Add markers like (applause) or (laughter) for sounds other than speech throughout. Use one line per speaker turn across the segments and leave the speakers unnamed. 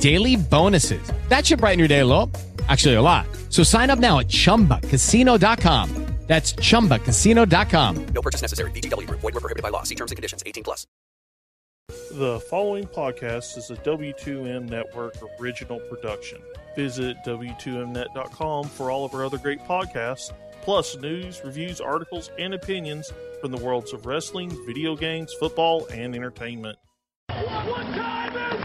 daily bonuses. That should brighten your day a little. Actually, a lot. So sign up now at ChumbaCasino.com. That's ChumbaCasino.com.
No purchase necessary. VGW. Void were prohibited by law. See terms and conditions. 18 plus.
The following podcast is a W2M Network original production. Visit W2Mnet.com for all of our other great podcasts, plus news, reviews, articles, and opinions from the worlds of wrestling, video games, football, and entertainment.
What time is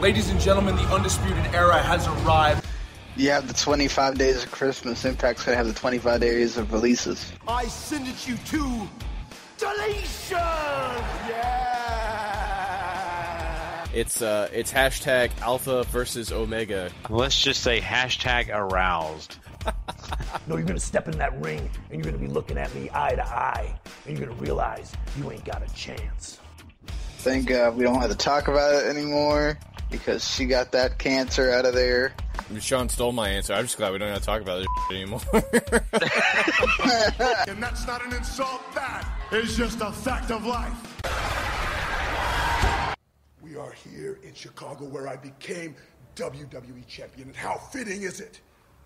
Ladies and gentlemen, the undisputed era has arrived.
You have the 25 days of Christmas. Impact's gonna have the 25 days of releases.
I send it you to deletion. Yeah.
It's uh, it's hashtag Alpha versus Omega.
Let's just say hashtag aroused. (laughs)
No, you're gonna step in that ring and you're gonna be looking at me eye to eye, and you're gonna realize you ain't got a chance.
Thank God we don't have to talk about it anymore because she got that cancer out of there.
Sean stole my answer. I'm just glad we don't have to talk about this anymore. (laughs)
And that's not an insult. That is just a fact of life. We are here in Chicago where I became WWE champion. And how fitting is it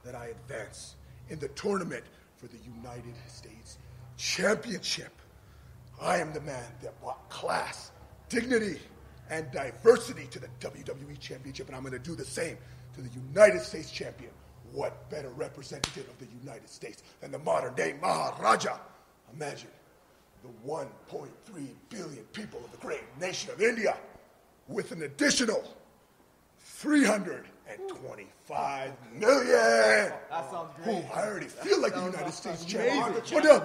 that I advance in the tournament for the United States Championship? I am the man that brought class, dignity, and diversity to the WWE Championship, and I'm going to do the same to the United States Champion. What better representative of the United States than the modern day Maharaja? Imagine the 1.3 billion people of the great nation of India with an additional 325 million. That sounds great. I already feel like the United States champion. Well,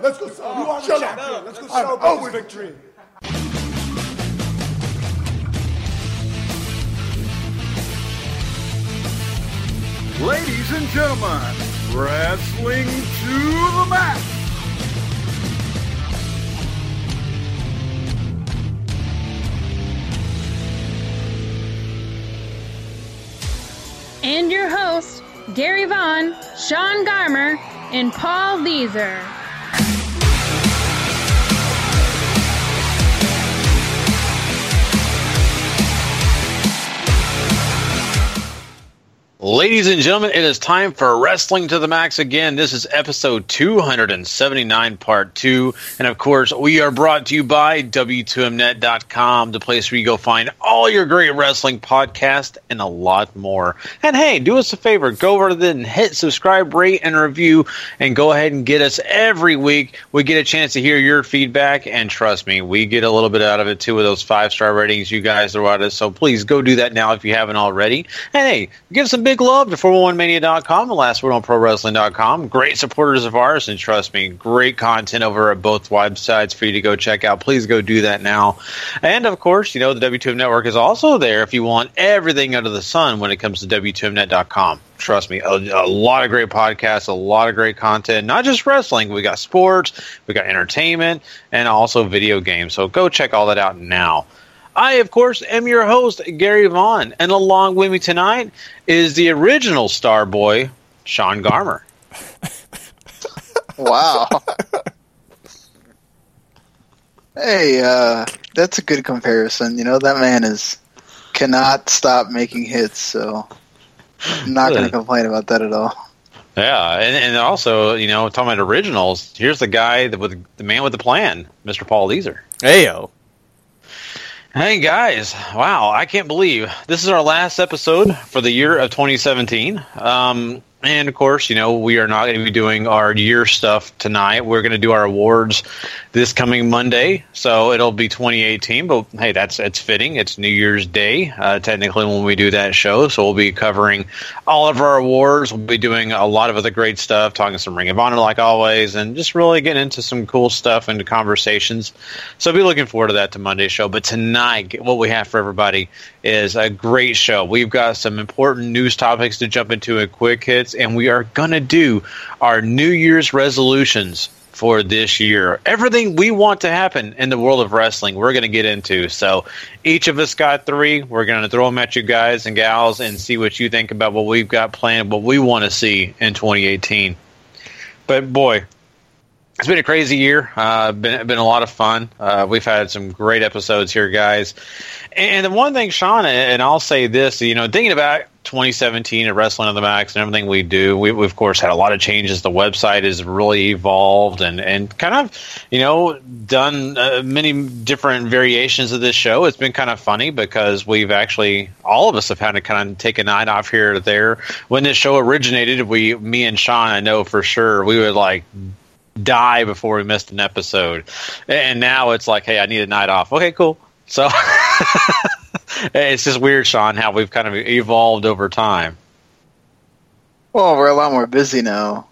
let's go. You are Shut up. Let's go celebrate this victory.
Ladies and gentlemen, wrestling to the max.
And your hosts, Gary Vaughn, Sean Garmer, and Paul Vieser.
Ladies and gentlemen, it is time for Wrestling to the Max again. This is episode 279, part two. And of course, we are brought to you by W2Mnet.com, the place where you go find all your great wrestling podcasts and a lot more. And hey, do us a favor, go over there and hit subscribe, rate, and review, and go ahead and get us every week. We get a chance to hear your feedback, and trust me, we get a little bit out of it too with those five star ratings you guys throw at us. So please go do that now if you haven't already. And hey, give some big love to 411mania.com, the last word on pro wrestling.com. Great supporters of ours, and trust me, great content over at both websites for you to go check out. Please go do that now. And of course, you know, the W2M Network is also there if you want everything under the sun when it comes to W2Mnet.com. Trust me, a, a lot of great podcasts, a lot of great content, not just wrestling. We got sports, we got entertainment, and also video games. So go check all that out now. I, of course, am your host, Gary Vaughn, and along with me tonight is the original star boy, Sean Garmer. (laughs)
Wow. hey, uh, that's a good comparison. You know, that man is cannot stop making hits, so I'm not going to complain about that at all.
Yeah, and, and also, you know, talking about originals, here's the guy that with the man with the plan, Mr. Paul Leeser.
Heyo.
Hey guys, wow, I can't believe this is our last episode for the year of 2017. Um, And of course, you know, we are not going to be doing our year stuff tonight. We're going to do our awards this coming Monday. So it'll be 2018, but hey, that's it's fitting. It's New Year's Day, uh, technically, when we do that show. So we'll be covering all of our awards. We'll be doing a lot of other great stuff, talking some Ring of Honor like always, and just really getting into some cool stuff and conversations. So be looking forward to that to Monday's show. But tonight, what we have for everybody is a great show. We've got some important news topics to jump into in quick hits, and we are going to do our New Year's resolutions for this year. Everything we want to happen in the world of wrestling, we're going to get into. So each of us got three. We're going to throw them at you guys and gals and see what you think about what we've got planned, what we want to see in 2018. But boy, it's been a crazy year. Uh, been been a lot of fun. Uh, we've had some great episodes here, guys. And the one thing, Sean, and I'll say this, you know, thinking about 2017 at Wrestling on the Max and everything we do, we, have of course had a lot of changes. The website has really evolved and, and kind of, you know, done uh, many different variations of this show. It's been kind of funny because we've actually, all of us have had to kind of take a night off here or there. When this show originated, we, me and Sean, I know for sure, we would like die before we missed an episode. And now it's like, hey, I need a night off. Okay, cool. So (laughs) it's just weird, Sean, how we've kind of evolved over time.
Well, we're a lot more busy now,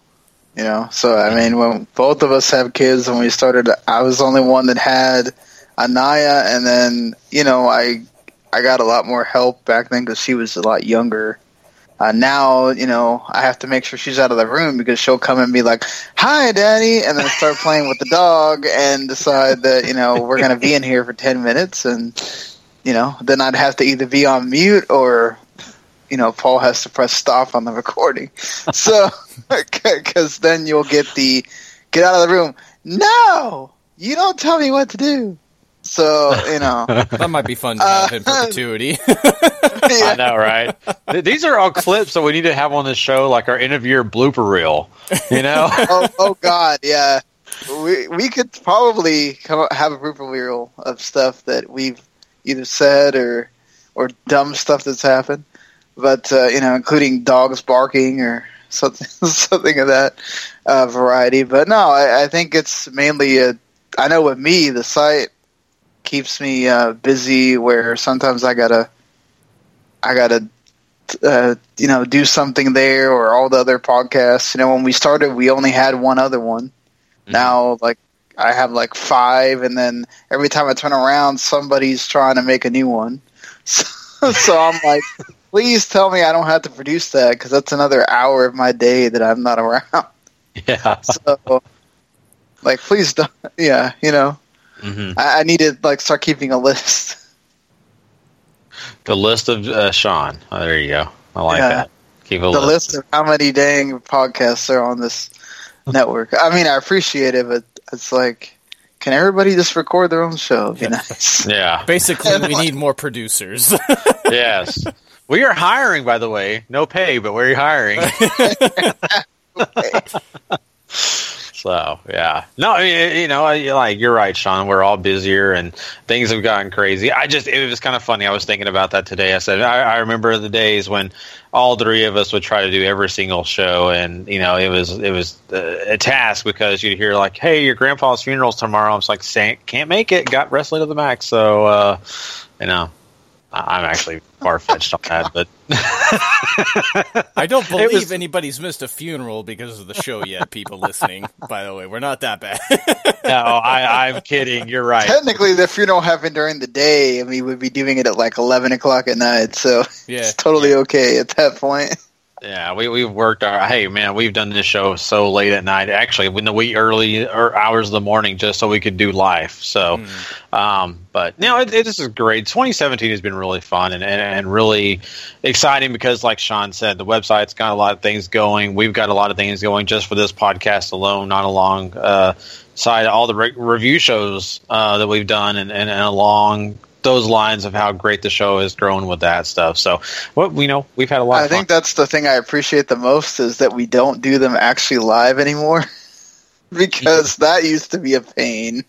you know. So I mean, when both of us have kids, when we started, I was the only one that had Anaya, and then you know, I I got a lot more help back then because she was a lot younger. Uh, now, you know, I have to make sure she's out of the room because she'll come and be like, "Hi, Daddy," and then start playing with the dog and decide that you know we're going to be in here for ten minutes, and you know, then I'd have to either be on mute or, you know, Paul has to press stop on the recording. (laughs) So, (laughs) because then you'll get the get out of the room. No, you don't tell me what to do. So you know (laughs)
that might be fun to have uh, in perpetuity. (laughs)
I know, right? These are all clips that we need to have on this show, like our end of year blooper reel. You know? (laughs)
oh, oh God, yeah. We we could probably come have a blooper reel of stuff that we've either said or or dumb stuff that's happened, but uh, you know, including dogs barking or something something of that uh, variety. But no, I, I think it's mainly a. I know with me, the site keeps me uh, busy. Where sometimes I gotta, I gotta, uh, you know, do something there or all the other podcasts. You know, when we started, we only had one other one. Mm-hmm. Now, like I have like five, and then every time I turn around, somebody's trying to make a new one. (laughs) So, so I'm like, (laughs) please tell me I don't have to produce that because that's another hour of my day that I'm not (laughs) around.
Yeah.
So, like, please don't. Yeah, you know.
Mm-hmm.
I, I, need to like start keeping a list. (laughs)
The list of uh, Sean. Oh, there you go. I like yeah. that. Keep a
the list. list of how many dang podcasts are on this (laughs) network. I mean, I appreciate it, but it's like, can everybody just record their own show? It'd be nice. (laughs)
Yeah.
Basically, we need more producers.
yes. We are hiring, by the way. No pay, but we're hiring. So yeah, no, I mean, you know, like you're right, Sean. We're all busier and things have gotten crazy. I just it was kind of funny. I was thinking about that today. I said I, I remember the days when all three of us would try to do every single show, and you know, it was it was a task because you'd hear like, "Hey, your grandpa's funeral's tomorrow." I was like, "Can't make it. Got wrestling to the max." So uh, you know, I'm actually far fetched on that, but
I don't (laughs) believe was... anybody's missed a funeral because of the show yet. People listening, by the way, we're not that bad. (laughs)
no, I, I'm kidding. You're right.
Technically, the funeral happened during the day, and we would be doing it at like 11 o'clock at night, so yeah, it's totally yeah. okay at that point.
Yeah, we we've worked our hey man, we've done this show so late at night. Actually, in the wee early or hours of the morning, just so we could do live. So, mm. um, but you know, it, it, this is great. 2017 has been really fun and, and, and really exciting because, like Sean said, the website's got a lot of things going. We've got a lot of things going just for this podcast alone, not along uh, side all the re- review shows uh, that we've done and, and, and along those lines of how great the show has grown with that stuff. So, well, we know we've had a lot.
I think that's the thing I appreciate the most is that we don't do them actually live anymore, (laughs) because that used to be a pain.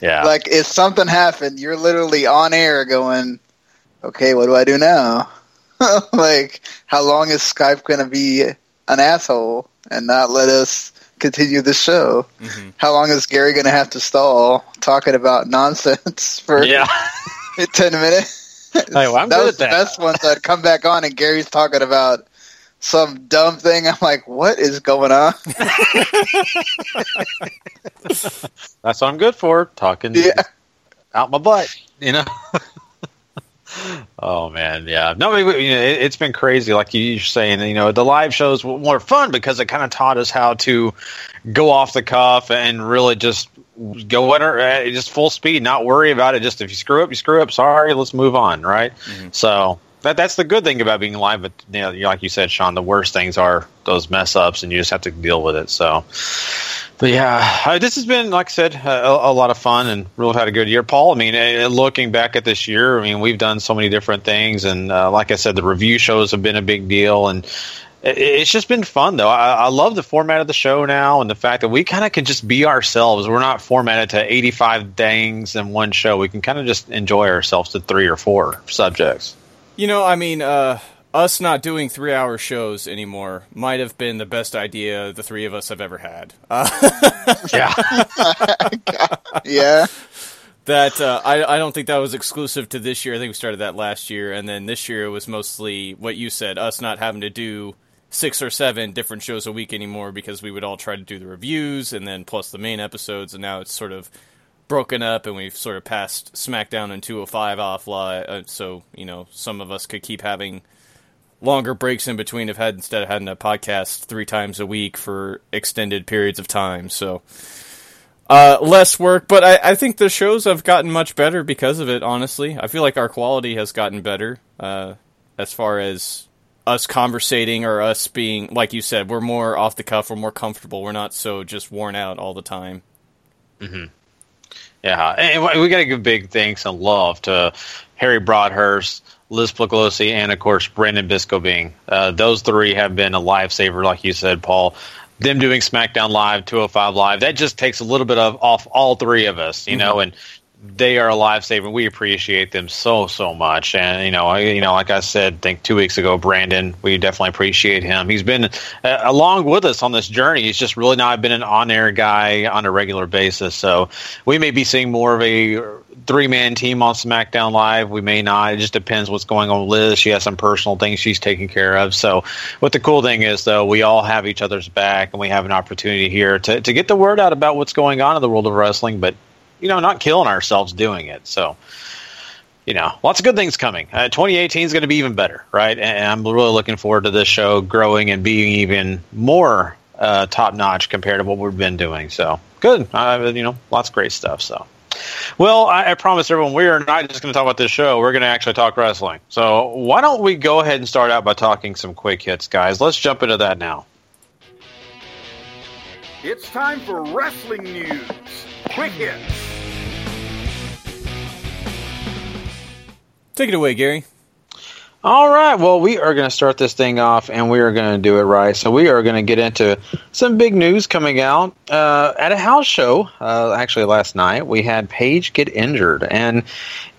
Yeah,
like if something happened, you're literally on air going, "Okay, what do I do now?" (laughs) like, how long is Skype going to be an asshole and not let us continue the show?
Mm-hmm.
How long is Gary going to have to stall talking about nonsense (laughs) for
Yeah. (laughs)
10 minutes?
Hey, well, I'm
that
good
was
at
the
that.
best ones I'd come back on and Gary's talking about some dumb thing. I'm like, what is going on? (laughs)
That's what I'm good for. Talking
Yeah.
out my butt, you know. Oh man, yeah. No, I mean, you know, it, it's been crazy. Like you're saying, you know, the live shows were more fun because it kind of taught us how to go off the cuff and really just go in uh, just full speed, not worry about it. Just if you screw up, you screw up. Sorry, let's move on. Right. So that that's the good thing about being live. But you know, like you said, Sean, the worst things are those mess ups, and you just have to deal with it. So. But yeah, uh, this has been, like I said, a, a lot of fun and really had a good year. Paul, I mean, uh, looking back at this year, I mean, we've done so many different things, and uh, like I said, the review shows have been a big deal, and it's just been fun though. I, I love the format of the show now, and the fact that we kind of can just be ourselves. We're not formatted to eighty-five things in one show. We can kind of just enjoy ourselves to three or four subjects.
You know, I mean, uh, us not doing three hour shows anymore might have been the best idea the three of us have ever had. Uh, (laughs)
yeah. (laughs)
yeah.
That uh, I I don't think that was exclusive to this year. I think we started that last year, and then this year it was mostly what you said, us not having to do six or seven different shows a week anymore because we would all try to do the reviews and then plus the main episodes, and now it's sort of broken up, and we've sort of passed SmackDown and 205 off. Uh, so you know, some of us could keep having longer breaks in between have had instead of having a podcast three times a week for extended periods of time. So uh, less work, but I, I think the shows have gotten much better because of it. Honestly, I feel like our quality has gotten better uh, as far as us conversating or us being, like you said, we're more off the cuff, we're more comfortable, we're not so just worn out all the time.
Mm-hmm. Yeah, and we got to give big thanks and love to Harry Broadhurst, Liz Puglisi, and of course Brandon Biscobing. Uh, those three have been a lifesaver, like you said, Paul. Them doing SmackDown Live, 205 Live, that just takes a little bit of off all three of us, you know, and they are a lifesaver. We appreciate them so so much, and you know, I, you know, like I said, I think two weeks ago, Brandon, we definitely appreciate him. He's been uh, along with us on this journey. He's just really not been an on air guy on a regular basis. So we may be seeing more of a three man team on SmackDown Live. We may not. It just depends what's going on with Liz. She has some personal things she's taking care of. So what the cool thing is, though, we all have each other's back, and we have an opportunity here to to get the word out about what's going on in the world of wrestling, but you know, not killing ourselves doing it. So, you know, lots of good things coming. Uh, 2018 is going to be even better, right? And I'm really looking forward to this show growing and being even more uh, top notch compared to what we've been doing. So, good. Uh, you know, lots of great stuff. So, well, I, I promise everyone we are not just going to talk about this show. We're going to actually talk wrestling. So, why don't we go ahead and start out by talking some quick hits, guys? Let's jump into that now.
It's time for wrestling news. Quick hits.
Take it away, Gary.
All right. Well, we are going to start this thing off, and we are going to do it right. So we are going to get into some big news coming out uh, at a house show. Uh, actually, last night we had Paige get injured, and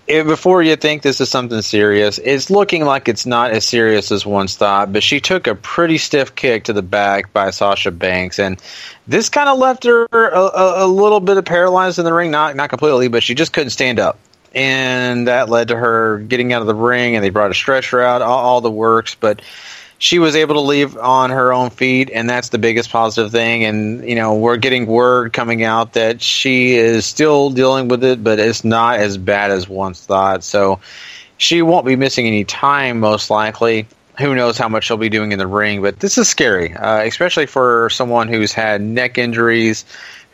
it, before you think this is something serious, it's looking like it's not as serious as once thought. But she took a pretty stiff kick to the back by Sasha Banks, and this kind of left her a, a, a little bit of paralyzed in the ring. Not not completely, but she just couldn't stand up and that led to her getting out of the ring and they brought a stretcher out all, all, the works but she was able to leave on her own feet and that's the biggest positive thing and you know we're getting word coming out that she is still dealing with it but it's not as bad as once thought so she won't be missing any time most likely. Who knows how much she'll be doing in the ring but this is scary uh, especially for someone who's had neck injuries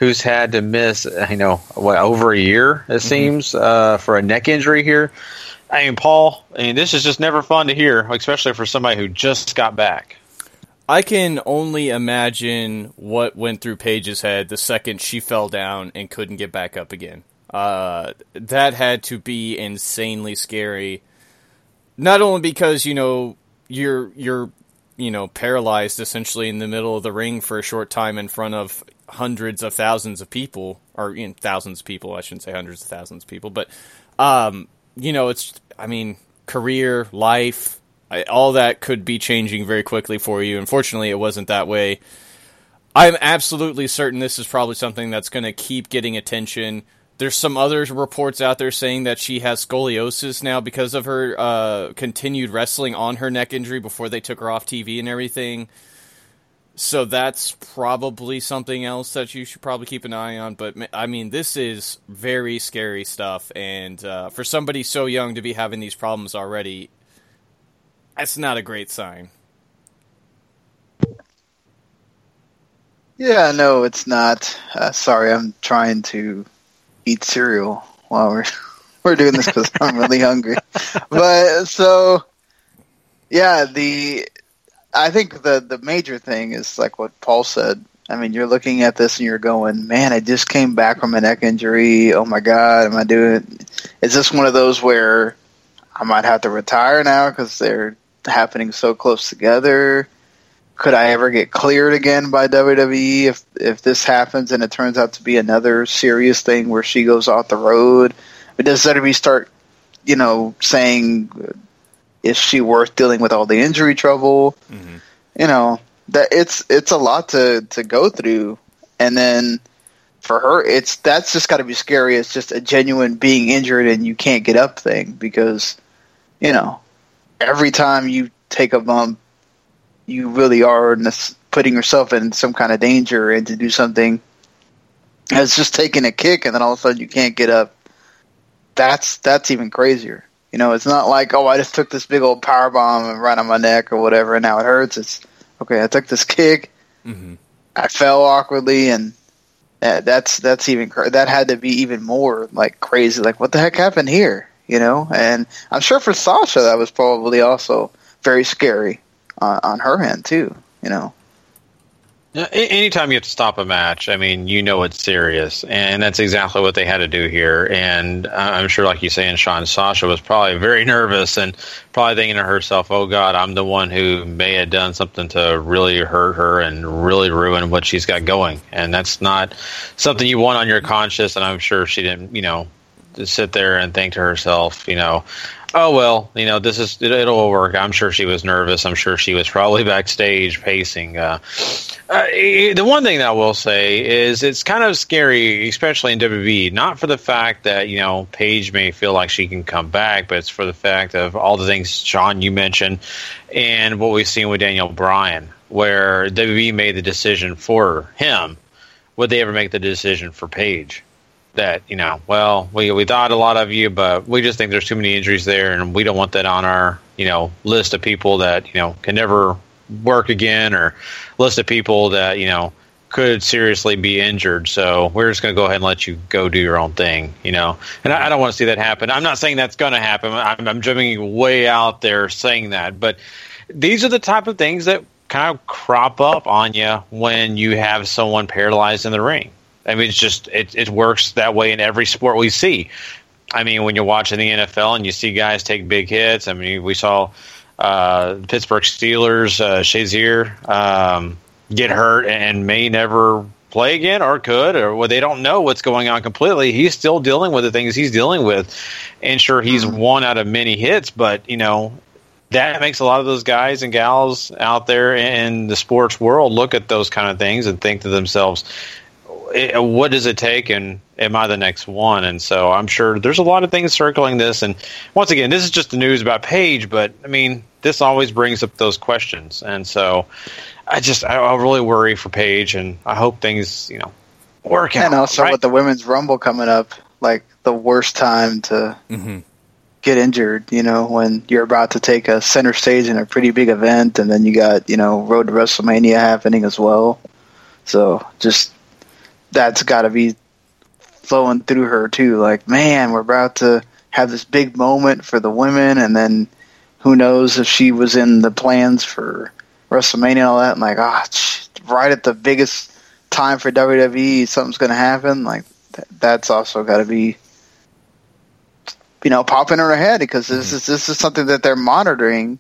who's had to miss, you know, what over a year it mm-hmm. seems uh, for a neck injury here. I mean, Paul, I mean, this is just never fun to hear, especially for somebody who just got back.
I can only imagine what went through Paige's head the second she fell down and couldn't get back up again. Uh, that had to be insanely scary. Not only because you know you're you're you know paralyzed essentially in the middle of the ring for a short time in front of hundreds of thousands of people, or you know, thousands of people. I shouldn't say hundreds of thousands of people, but um, you know, it's. I mean, career, life, I, all that could be changing very quickly for you. Unfortunately, it wasn't that way. I'm absolutely certain this is probably something that's going to keep getting attention. There's some other reports out there saying that she has scoliosis now because of her uh, continued wrestling on her neck injury before they took her off TV and everything. So that's probably something else that you should probably keep an eye on. But I mean, this is very scary stuff, and uh, for somebody so young to be having these problems already, that's not a great sign.
Yeah, no, it's not. Uh, sorry, I'm trying to eat cereal while we're (laughs) we're doing this because I'm really hungry. (laughs) But so, yeah, the I think the the major thing is like what Paul said. I mean, you're looking at this and you're going, man, I just came back from a neck injury. Oh my god, am I doing? Is this one of those where I might have to retire now because they're happening so close together? could I ever get cleared again by WWE if if this happens and it turns out to be another serious thing where she goes off the road? But does WWE start, you know, saying is she worth dealing with all the injury trouble? Mm-hmm. You know that it's it's a lot to to go through, and then for her, it's that's just got to be scary. It's just a genuine being injured and you can't get up thing because you know every time you take a bump you really are putting yourself in some kind of danger and to do something as just taking a kick and then all of a sudden you can't get up. That's that's even crazier. You know, it's not like oh I just took this big old power bomb and right on my neck or whatever and now it hurts. It's okay. I took this (laughs) kick. Mm-hmm. I fell awkwardly and that's that's even that had to be even more like crazy. Like what the heck happened here? You know, and I'm sure for Sasha that was probably also very scary on, on her end too. You know.
Anytime you have to stop a match, I mean, you know it's serious, and that's exactly what they had to do here. And I'm sure, like you say, and Sean Sasha was probably very (laughs) nervous and probably thinking to herself, "Oh God, I'm the one who may have done something to really hurt her and really ruin what she's got going." And that's not something you want on your conscience. And I'm sure she didn't, you know, sit there and think to herself, you know, oh well, you know, this is it, will work. I'm sure she was nervous. I'm sure she was probably (laughs) backstage pacing. Uh, uh, the one thing that I will say is it's kind of scary, especially in WWE. Not for the fact that you know Paige may feel like she can come back, but it's for the fact of all the things Sean you mentioned and what we've seen with Daniel Bryan, where WWE made the decision for him. Would they ever make the decision for Paige? That you know, well, we we thought a lot of you, but we just think there's too many injuries there, and we don't want that on our you know list of people that you know can never work again, or list of people that you know could seriously be injured. So we're just going to go ahead and let you go do your own thing, you know. And I, I don't want to see that happen. I'm not saying that's going to happen. I'm, I'm jumping way out there saying that, but these are the type of things that kind of crop up on you when you have someone paralyzed in the ring. I mean, it's just it it works that way in every sport we see. I mean, when you're watching the NFL and you see guys take big hits. I mean, we saw uh, Pittsburgh Steelers uh, Shazier um, get hurt and may never play again, or could, or well, they don't know what's going on completely. He's still dealing with the things he's dealing with, and sure, he's mm-hmm. one out of many hits, but you know. That makes a lot of those guys and gals out there in the sports world look at those kind of things and think to themselves, it, what does it take and am I the next one? And so I'm sure there's a lot of things circling this. And once again, this is just the news about Paige, but I mean, this always brings up those questions. And so I just, I, I really worry for Paige and I hope things, you know, work out.
And also
right?
with the women's rumble coming up, like the worst time to mm-hmm. get injured, you know, when you're about to take a center stage in a pretty big event and then you got, you know, Road to WrestleMania happening as well. So just that's got to be flowing through her too. Like, man, we're about to have this big moment for the women, and then who knows if she was in the plans for WrestleMania and all that. And like, ah, oh, right at the biggest time for WWE, something's going to happen. Like, th- that's also got to be, you know, popping in her head because this mm-hmm. is this is something that they're monitoring.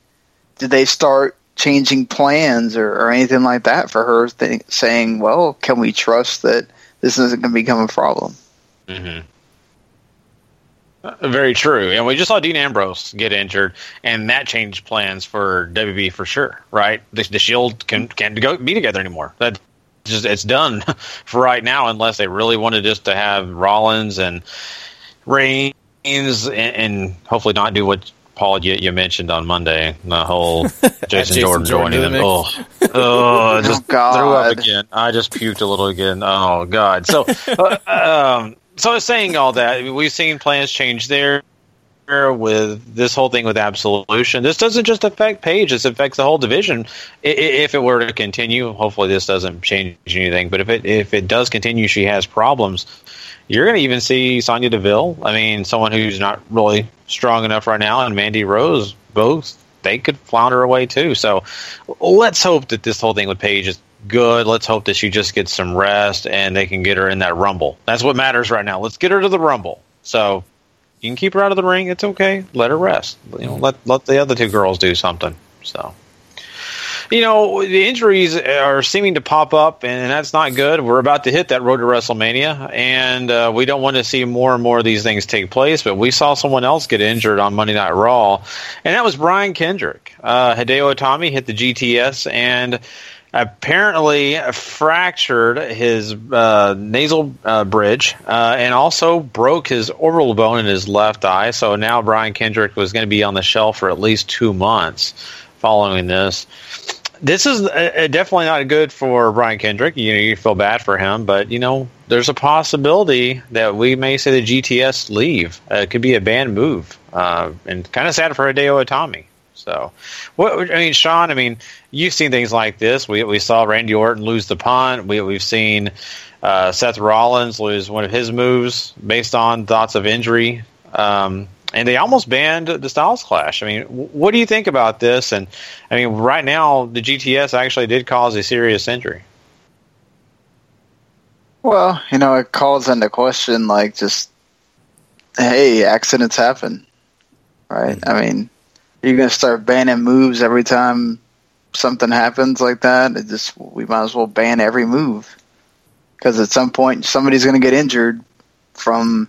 Did they start changing plans or, or anything like that for her? Th- saying, well, can we trust that? This isn't going to become a problem.
Mm-hmm. Uh, Very true. And we just saw Dean Ambrose get injured, and that changed plans for WB for sure, right? The, the Shield can, can't go be together anymore. That just it's done (laughs) for right now, unless they really wanted just to have Rollins and Reigns and, and hopefully not do what Paul you, you mentioned on Monday, the whole (laughs) Jason,
Jason
Jordan
Jordan
joining them. Oh, oh, I just (laughs)
Oh, God.
threw up again. I just puked a little again. Oh God. So, (laughs) uh, um, so I was saying all that we've seen plans change there with this whole thing with absolution. This doesn't just affect Paige; this affects the whole division. I- i- If it were to continue, hopefully this doesn't change anything. But if it if it does continue, she has problems. You're going to even see Sonya Deville. I mean, someone who's not really strong enough right now, and Mandy Rose, both they could flounder away too. So let's hope that this whole thing with Paige is good. Let's hope that she just gets some rest and they can get her in that rumble. That's what matters right now. Let's get her to the rumble. So you can keep her out of the ring. It's okay. Let her rest. You know, let let the other two girls do something. So. You know, the injuries are seeming to pop up, and that's not good. We're about to hit that road to WrestleMania, and uh, we don't want to see more and more of these things take place. But we saw someone else get injured on Monday Night Raw, and that was Brian Kendrick. Uh, Hideo Itami hit the GTS and apparently fractured his uh, nasal uh, bridge uh, and also broke his orbital bone in his left eye. So now Brian Kendrick was going to be on the shelf for at least two months following this this is uh, uh, definitely not good for Brian Kendrick. You know, you feel bad for him, but you know, there's a possibility that we may see the GTS leave. Uh, it could be a banned move, uh, and kind of sad for Hideo Itami. So, what I mean, Sean, I mean, you've seen things like this. We we saw Randy Orton lose the punt. We we've seen uh, Seth Rollins lose one of his moves based on thoughts of injury. Um, and they almost banned the Styles Clash. I mean, what do you think about this? And I mean, right now the GTS actually did cause a serious injury.
Well, you know, it calls into question like just, hey, accidents happen, right? Mm-hmm. I mean, you're gonna start banning moves every time something happens like that. It just we might as well ban every move because at some point somebody's gonna get injured from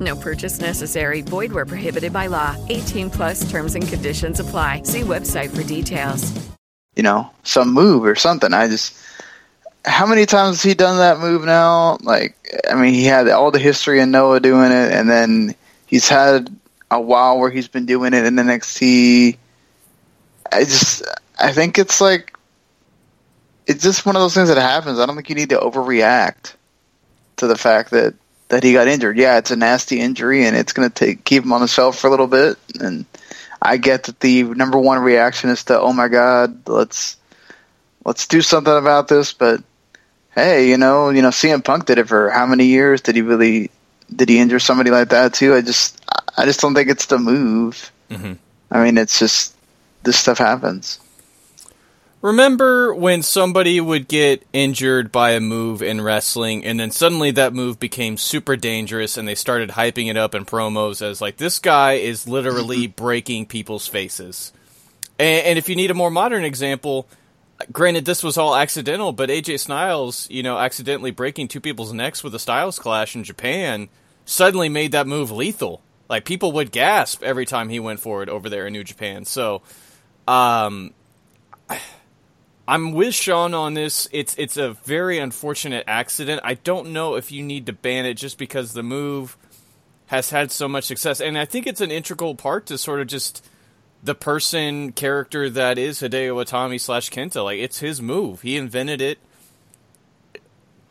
No purchase necessary. Void where prohibited by law. 18 plus terms and conditions apply. See website for details.
you know some move or something. I just how many times has he done that move now? Like I mean, he had all the history in Noah doing it, and then he's had a while where he's been doing it in NXT. I just I think it's like it's just one of those things that happens. I don't think you need to overreact to the fact that that he got injured. Yeah, it's a nasty injury, and it's going to take keep him on the shelf for a little bit. And I get that the number one reaction is to, "Oh my God, let's let's do something about this." But hey, you know, you know, CM Punk did it for how many years? Did he really? Did he injure somebody like that too? I just, I just don't think it's the move.
Mm-hmm.
I mean, it's just this stuff happens.
Remember when somebody would get injured by a move in wrestling, and then suddenly that move became super dangerous, and they started hyping it up in promos as like this guy is literally breaking people's faces. And, and if you need a more modern example, granted this was all accidental, but AJ Styles, you know, accidentally breaking two people's necks with a Styles clash in Japan, suddenly made that move lethal. Like people would gasp every time he went forward over there in New Japan. So, um, I'm with Sean on this. It's it's a very unfortunate accident. I don't know if you need to ban it just because the move has had so much success, and I think it's an integral part to sort of just the person character that is Hideo Itami slash Kenta. Like it's his move. He invented it.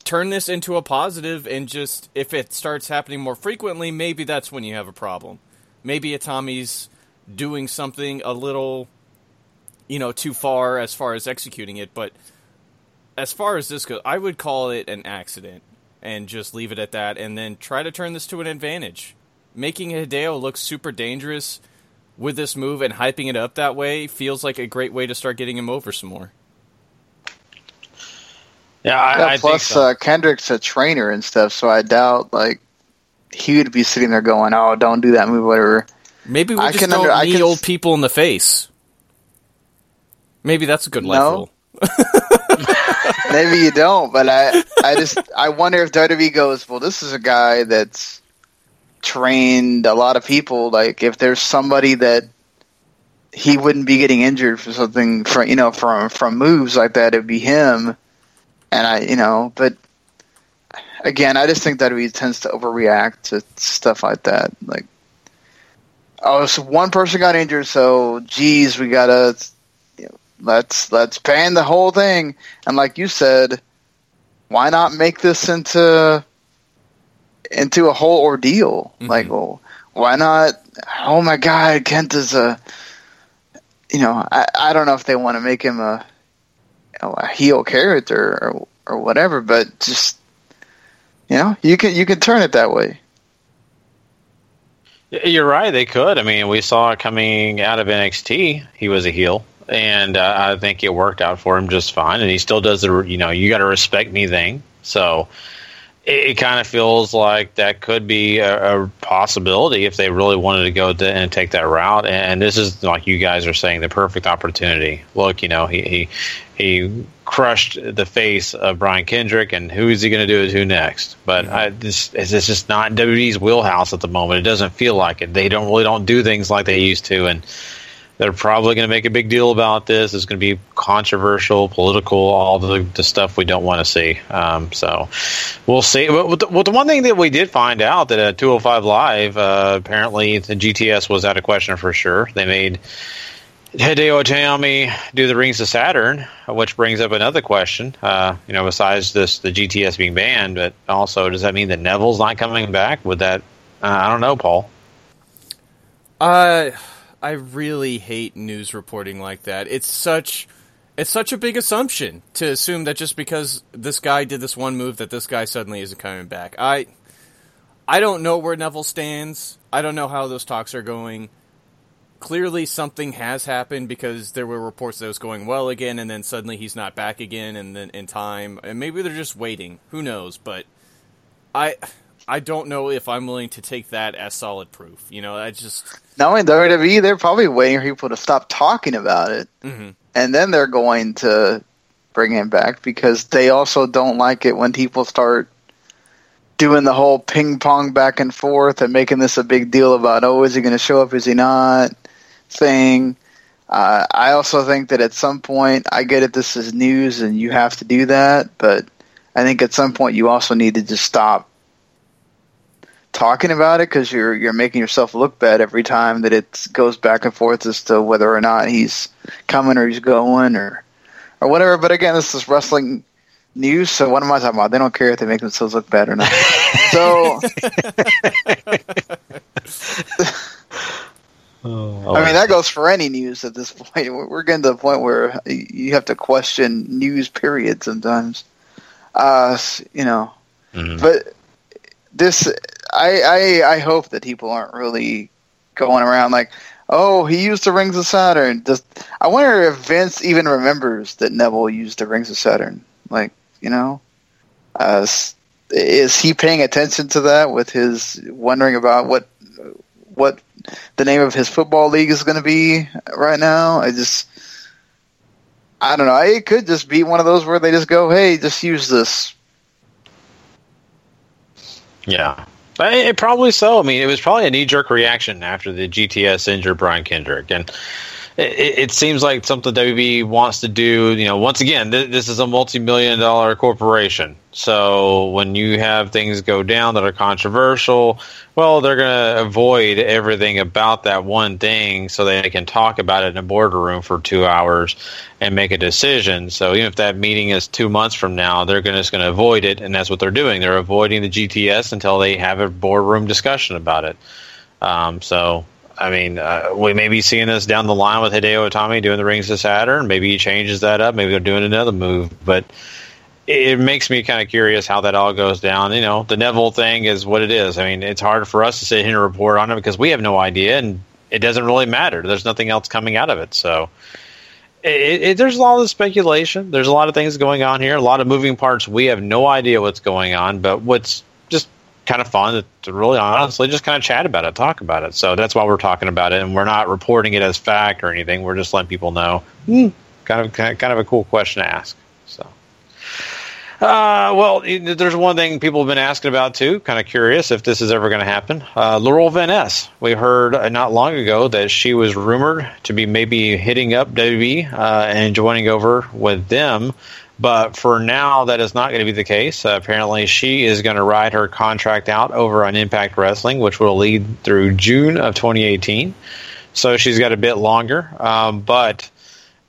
Turn this into a positive, and just if it starts happening more frequently, maybe that's when you have a problem. Maybe Itami's doing something a little, you know, too far as far as executing it. But as far as this goes, I would call it an accident and just leave it at that, and then try to turn this to an advantage. Making Hideo look super dangerous with this move and hyping it up that way feels like a great way to start getting him over some more.
Yeah, I,
yeah,
I
plus,
think so.
uh, Kendrick's a trainer and stuff, so I doubt like he would be sitting there going, "Oh, don't do that move, whatever."
Maybe we
I
just
can
don't
under- I can-
old people in the face. Maybe that's a good life
No.
rule. (laughs)
Maybe you don't, but I, I just, I wonder if WWE goes, well, this is a guy that's trained a lot of people. Like, if there's somebody that he wouldn't be getting injured for something, for you know, from from moves like that, it'd be him. And I, you know, but again, I just think WWE tends to overreact to stuff like that. Like, oh, so one person got injured, so geez, we gotta let's let's ban the whole thing. And like you said, why not make this into into a whole ordeal? Mm-hmm. Like, well, why not? Oh my God, Kent is a. You know, I I don't know if they want to make him a a heel character or or whatever, but just you know, you can you can turn it that way.
You're right. They could. I mean, we saw coming out of NXT. He was a heel, and uh, I think it worked out for him just fine. And he still does the you know you got to respect me thing. So it, it kind of feels like that could be a, a possibility if they really wanted to go to, and take that route. And this is like you guys are saying the perfect opportunity. Look, you know he he, he crushed the face of Brian Kendrick, and who is he going to do it to next? But I, this it's it's just not WWE's wheelhouse at the moment. It doesn't feel like it. They don't really don't do things like they used to, and they're probably going to make a big deal about this. It's going to be controversial, political, all the, the stuff we don't want to see. Um, so we'll see. But the, with the one thing that we did find out that at 205 Live, uh, apparently the GTS was out of question for sure. They made Hideo Itami do the Rings of Saturn, which brings up another question. Uh, you know, besides this, the GTS being banned, but also does that mean that Neville's not coming back? Would that? Uh, I don't know, Paul.
Uh, I really hate news reporting like that. It's such it's such a big assumption to assume that just because this guy did this one move that this guy suddenly isn't coming back. I I don't know where Neville stands. I don't know how those talks are going. Clearly something has happened because there were reports that it was going well again and then suddenly he's not back again and then in time and maybe they're just waiting. Who knows, but I I don't know if I'm willing to take that as solid proof. You know, I just
Knowing WWE, they're probably waiting for people to stop talking about it,
Mhm.
and then they're going to bring him back because they also don't like it when people start doing the whole ping pong back and forth and making this a big deal about oh is he going to show up is he not thing. Uh, I also think that at some point I get it this is news and you have to do that, but I think at some point you also need to just stop talking about it because you're you're making yourself look bad every time that it goes back and forth as to whether or not he's coming or he's going or or whatever. But again, this is wrestling news, so what am I talking about? They don't care if they make themselves look bad or not. (laughs) so. I mean, that goes for any news at this point. We're we're getting to the point where you have to question news, period, sometimes. Uh, you know, but this, I, I, I hope that people aren't really going around like, oh, he used the rings of Saturn. Does, I wonder if Vince even remembers that Neville used the rings of Saturn. Like, you know, uh, is he paying attention to that with his wondering about what what the name of his football league is going to be right now? I just, I don't know. It could just be one of those where they just go, "Hey, just use this."
Yeah. It probably so. I mean, it was probably a knee jerk reaction after the GTS injured Brian Kendrick, and it, it seems like something WB wants to do. You know, once again, th- this is a multi-million dollar corporation. So when you have things go down that are controversial, well, they're going to avoid everything about that one thing so they can talk about it in a boardroom for two hours and make a decision. So even if that meeting is two months from now, they're gonna, just going to avoid it, and that's what they're doing. They're avoiding the GTS until they have a boardroom discussion about it. Um, so I mean, uh, we may be seeing this down the line with Hideo Itami doing the Rings of Saturn. Maybe he changes that up. Maybe they're doing another move. But it makes me kind of curious how that all goes down. You know, the Neville thing is what it is. I mean, it's hard for us to sit here and report on it because we have no idea, and it doesn't really matter. There's nothing else coming out of it. So it, it, there's a lot of speculation. There's a lot of things going on here. A lot of moving parts. We have no idea what's going on. But what's kind of fun to, really honestly just kind of chat about it, talk about it. So that's why we're talking about it, and we're not reporting it as fact or anything. We're just letting people know. Hmm, kind of kind of a cool question to ask. So, uh, well, there's one thing people have been asking about too. Kind of curious if this is ever going to happen. Uh, Laurel Van Ness. We heard uh, not long ago that she was rumored to be maybe hitting up WWE uh, and joining over with them. But for now, that is not going to be the case. Uh, apparently, she is going to ride her contract out over on Impact Wrestling, which will lead through June of 2018. So she's got a bit longer. Um, but,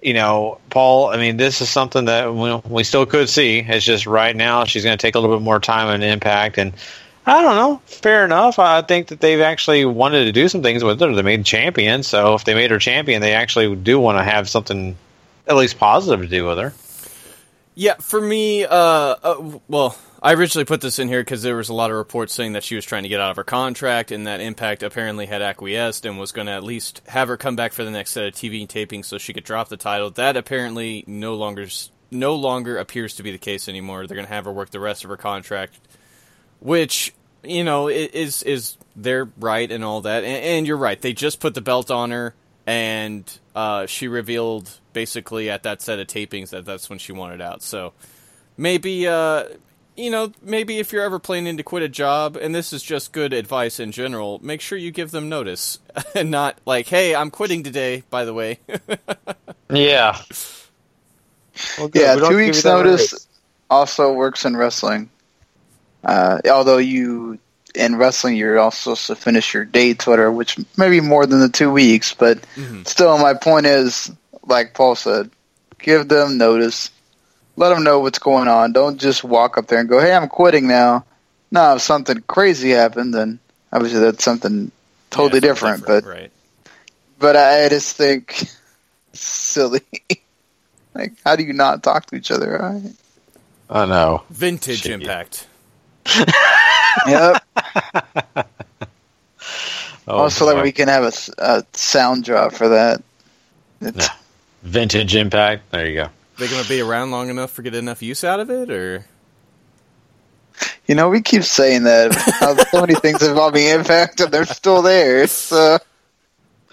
you know, Paul, I mean, this is something that we, we still could see. It's just right now she's going to take a little bit more time on Impact. And I don't know. Fair enough. I think that they've actually wanted to do some things with her. They made champion. So if they made her champion, they actually do want to have something at least positive to do with her.
Yeah, for me, uh, uh, well, I originally put this in here because there was a lot of reports saying that she was trying to get out of her contract, and that Impact apparently had acquiesced and was going to at least have her come back for the next set of TV tapings so she could drop the title. That apparently no longer no longer appears to be the case anymore. They're going to have her work the rest of her contract, which you know is is their right and all that. And, and you're right; they just put the belt on her and uh, she revealed basically at that set of tapings that that's when she wanted out. So maybe uh, you know maybe if you're ever planning to quit a job, and this is just good advice in general, make sure you give them notice (laughs) and not like, hey, I'm quitting today. By the way. (laughs)
yeah.
Well, yeah, two weeks notice also works in wrestling. Uh, although you in wrestling, you're also supposed to finish your dates, whatever, which maybe more than the two weeks, but mm-hmm. still, my point is, like Paul said, give them notice, let them know what's going on. Don't just walk up there and go, "Hey, I'm quitting now." No, if something crazy happened, then obviously that's something totally yeah, different, different. But
right.
but I just think (laughs) silly. like, how do you not talk to each other? Right?
I know.
Vintage Shit. impact. (laughs)
yep. (laughs) Oh, also, like we can have a, a, sound drop for that.
Nah. Vintage Impact. There you go.
They're going to be around long enough for get enough use out of it, or
you know, we keep saying that so many things involving Impact, and they're still there. So.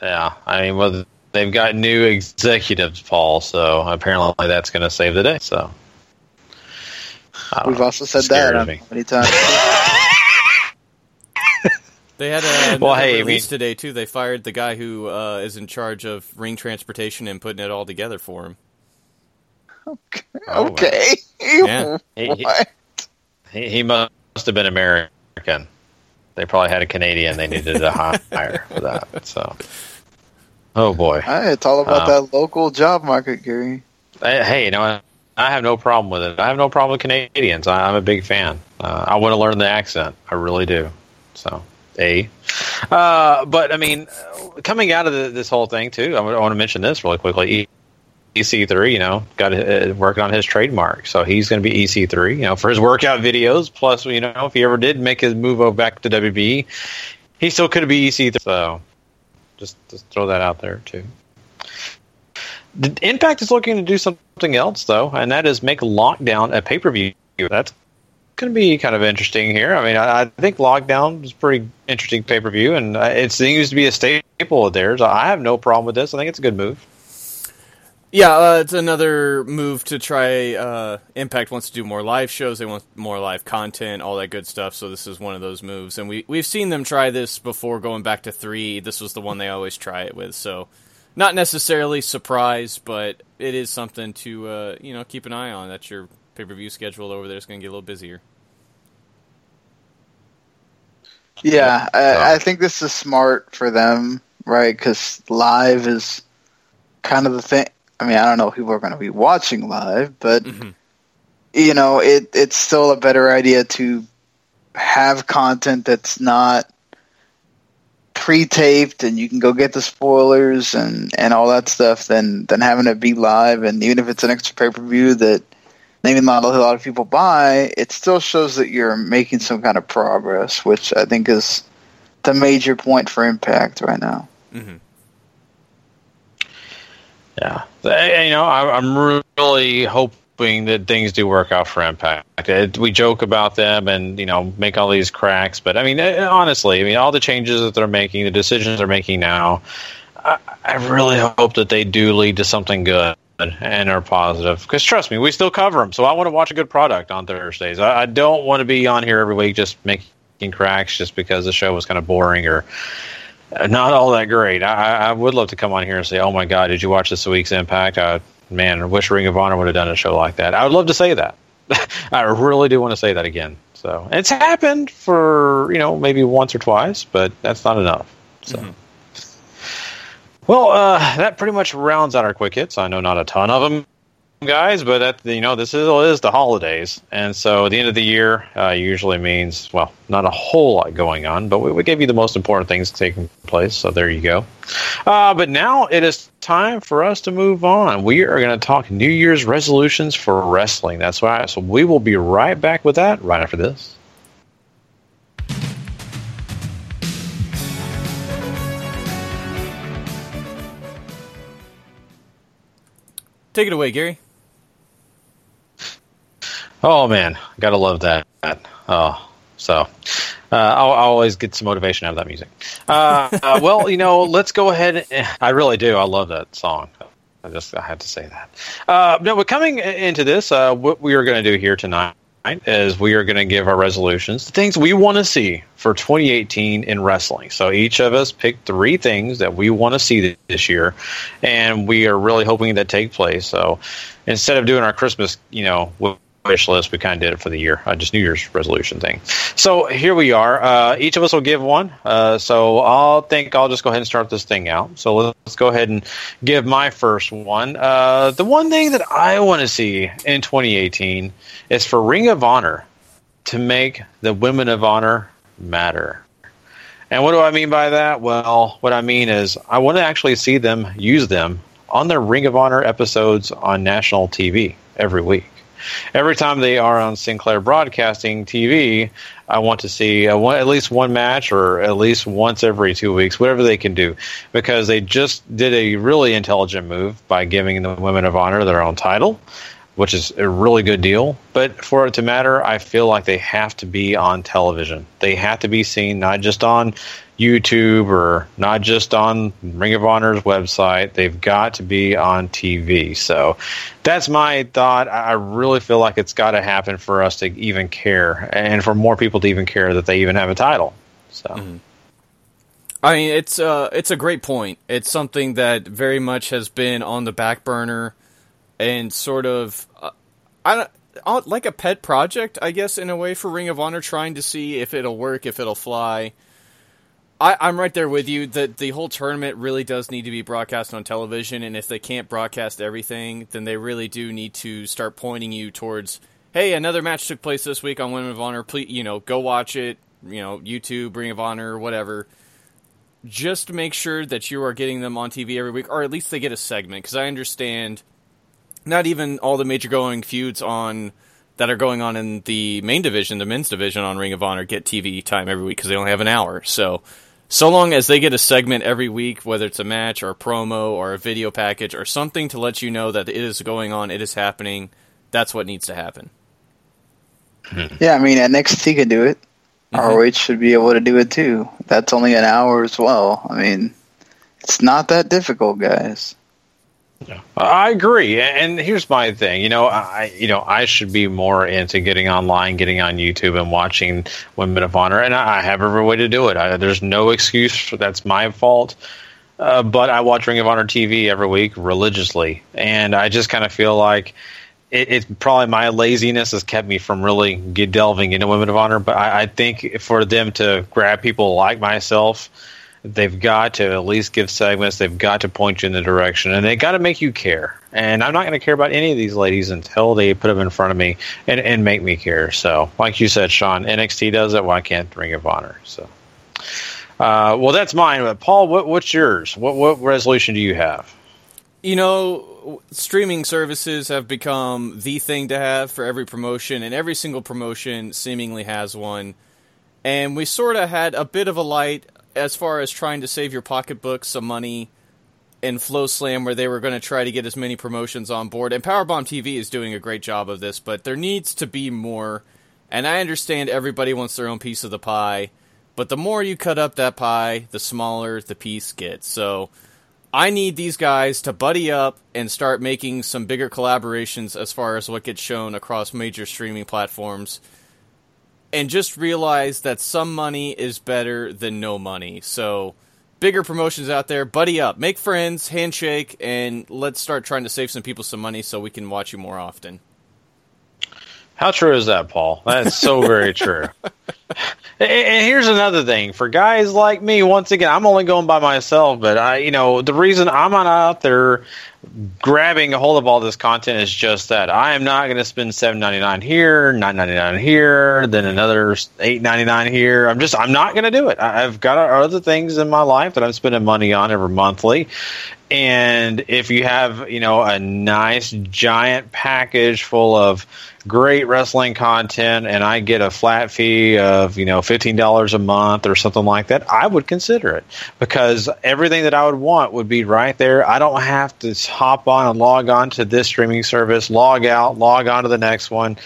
Yeah, I mean, well, they've got new executives, Paul. So apparently, that's going to save the day. So.
We've know. also said that uh, many times. (laughs)
They had a (laughs) well, hey, release I mean, today too. They fired the guy who uh, is in charge of ring transportation and putting it all together for him.
Okay. Oh, okay.
Yeah. (laughs) he, he, he, must have been American. They probably had a Canadian they needed to (laughs) hire for that. So, oh boy,
hey, it's all about uh, that local job market, Gary.
Hey, you know, I have no problem with it. I have no problem with Canadians. I, am a big fan. Uh, I want to learn the accent. I really do. So a. Uh, but I mean, coming out of the, this whole thing too, I, want to mention this really quickly. EC3, you know, got uh, working on his trademark, so he's going to be EC3, you know, for his workout videos. Plus, you know, if he ever did make his move back to WB, he still could be EC3. So, just just throw that out there too. The Impact is looking to do something else though, and that is make Lockdown a pay per view. That's going to be kind of interesting here. I mean, I, I think Lockdown is pretty interesting pay per view, and it seems to be a staple of theirs. I have no problem with this. I think it's a good move.
Yeah, uh, it's another move to try. Uh, Impact wants to do more live shows. They want more live content, all that good stuff. So this is one of those moves, and we we've seen them try this before. Going back to three, this was the one they always try it with. So not necessarily surprised, but it is something to uh, you know keep an eye on. That your pay per view schedule over there is going to get a little busier.
Yeah, I, I think this is smart for them, right? Because live is kind of the thing. I mean, I don't know if people are going to be watching live, but mm-hmm. you know, it it's still a better idea to have content that's not pre-taped and you can go get the spoilers and and all that stuff than than having it be live and even if it's an extra pay-per-view that maybe not a lot of people buy it still shows that you're making some kind of progress which i think is the major point for impact right now
Mm-hmm.
Yeah, Uh, you know, I, I'm really hoping that things do work out for Impact. Uh, We joke about them and you know make all these cracks, but I mean, uh, honestly, I mean, all the changes that they're making, the decisions they're making now, I, I really hope that they do lead to something good and are positive. Because trust me, we still cover them, so I want to watch a good product on Thursdays. I, I don't want to be on here every week just making cracks just because the show was kind of boring or not all that great. I, I would love to come on here and say, "Oh my God, did you watch this week's Impact?" Uh, man, I wish Ring of Honor would have done a show like that. I would love to say that. (laughs) I really do want to say that again. So it's happened for you know maybe once or twice, but that's not enough. So. Well, uh, that pretty much rounds out our quick hits. I know not a ton of them, guys, but that, you know this is, is the holidays, and so the end of the year uh, usually means well, not a whole lot going on, but we, we gave you the most important things taking place. So there you go. Uh, but now it is time for us to move on. We are going to talk New Year's resolutions for wrestling. That's right. So we will be right back with that right after this.
Take it away, Gary.
Oh man, gotta love that. Oh, so uh, I'll, I'll always get some motivation out of that music. Uh, uh, (laughs) well, you know, let's go ahead. And, I really do. I love that song. I just I had to say that. Uh, no, but coming into this, uh, what we are going to do here tonight is we are going to give our resolutions, the things we want to see for 2018 in wrestling. So each of us picked three things that we want to see this year, and we are really hoping that take place. So instead of doing our Christmas, you know, wish list, we kind of did it for the year, uh, just New Year's resolution thing. So here we are. Uh, each of us will give one. Uh, so I'll think I'll just go ahead and start this thing out. So let's go ahead and give my first one. Uh, the one thing that I want to see in 2018 is for Ring of Honor to make the Women of Honor matter. And what do I mean by that? Well, what I mean is I want to actually see them use them on their Ring of Honor episodes on national TV every week. Every time they are on Sinclair Broadcasting TV, I want to see a, one, at least one match or at least once every two weeks, whatever they can do, because they just did a really intelligent move by giving the Women of Honor their own title which is a really good deal. But for it to matter, I feel like they have to be on television. They have to be seen not just on YouTube or not just on Ring of Honor's website. They've got to be on TV. So that's my thought. I really feel like it's got to happen for us to even care and for more people to even care that they even have a title. So.
Mm-hmm. I mean, it's uh, it's a great point. It's something that very much has been on the back burner and sort of uh, I don't uh, like a pet project, I guess, in a way for Ring of Honor, trying to see if it'll work, if it'll fly. I, I'm right there with you. that the whole tournament really does need to be broadcast on television, and if they can't broadcast everything, then they really do need to start pointing you towards, hey, another match took place this week on Women of Honor. Please, you know, go watch it. You know, YouTube, Ring of Honor, whatever. Just make sure that you are getting them on TV every week, or at least they get a segment. Because I understand not even all the major going feuds on that are going on in the main division, the men's division on Ring of Honor, get TV time every week because they only have an hour. So, so long as they get a segment every week, whether it's a match or a promo or a video package or something to let you know that it is going on, it is happening, that's what needs to happen. Hmm.
Yeah, I mean NXT can do it. Mm-hmm. ROH should be able to do it too. That's only an hour as well. I mean, it's not that difficult, guys.
I agree, and here's my thing. You know, I you know I should be more into getting online, getting on YouTube, and watching Women of Honor, and I have every way to do it. I, there's no excuse for that's my fault. uh, but I watch Ring of Honor TV every week religiously, and I just kind of feel like it, it's probably my laziness has kept me from really delving into Women of Honor. But I, I think for them to grab people like myself, they've got to at least give segments. They've got to point you in the direction, and they got to make you care. And I'm not going to care about any of these ladies until they put them in front of me and, and make me care. So, like you said, Sean, NXT does it. Why can't Ring of Honor? So. Uh, well, that's mine. But Paul, what, what's yours? What what resolution do you have?
You know, streaming services have become the thing to have for every promotion, and every single promotion seemingly has one. And we sort of had a bit of a light as far as trying to save your pocketbook some money in FloSlam, where they were going to try to get as many promotions on board. And Powerbomb TV is doing a great job of this, but there needs to be more. And I understand everybody wants their own piece of the pie but the more you cut up that pie, the smaller the piece gets. So I need these guys to buddy up and start making some bigger collaborations as far as what gets shown across major streaming platforms. And just realize that some money is better than no money. So bigger promotions out there, buddy up, make friends, handshake, and let's start trying to save some people some money so we can watch you more often.
How true is that, Paul? That's so very (laughs) true. And here's another thing for guys like me. Once again, I'm only going by myself, but I, you know, the reason I'm not out there grabbing a hold of all this content is just that I am not going to spend seven ninety nine here, nine ninety nine here, then another eight ninety nine here. I'm just I'm not going to do it. I've got other things in my life that I'm spending money on every monthly, and if you have you know a nice giant package full of great wrestling content and I get a flat fee of, you know, $15 a month or something like that, I would consider it because everything that I would want would be right there. I don't have to hop on and log on to this streaming service, log out, log on to the next one.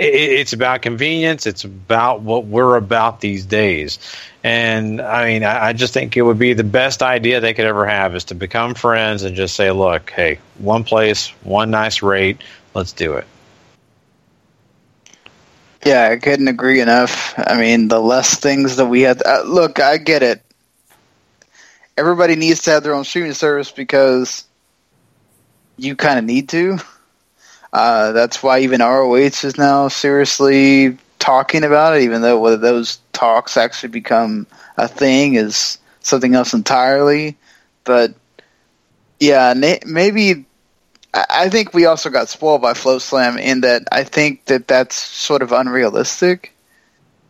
It's about convenience. It's about what we're about these days. And I mean, I just think it would be the best idea they could ever have is to become friends and just say, look, hey, one place, one nice rate, let's do it.
Yeah, I couldn't agree enough. I mean, the less things that we have. Uh, look, I get it. Everybody needs to have their own streaming service because you kind of need to. Uh, that's why even ROH is now seriously talking about it, even though whether those talks actually become a thing is something else entirely. But yeah, maybe I think we also got spoiled by FloSlam in that I think that that's sort of unrealistic.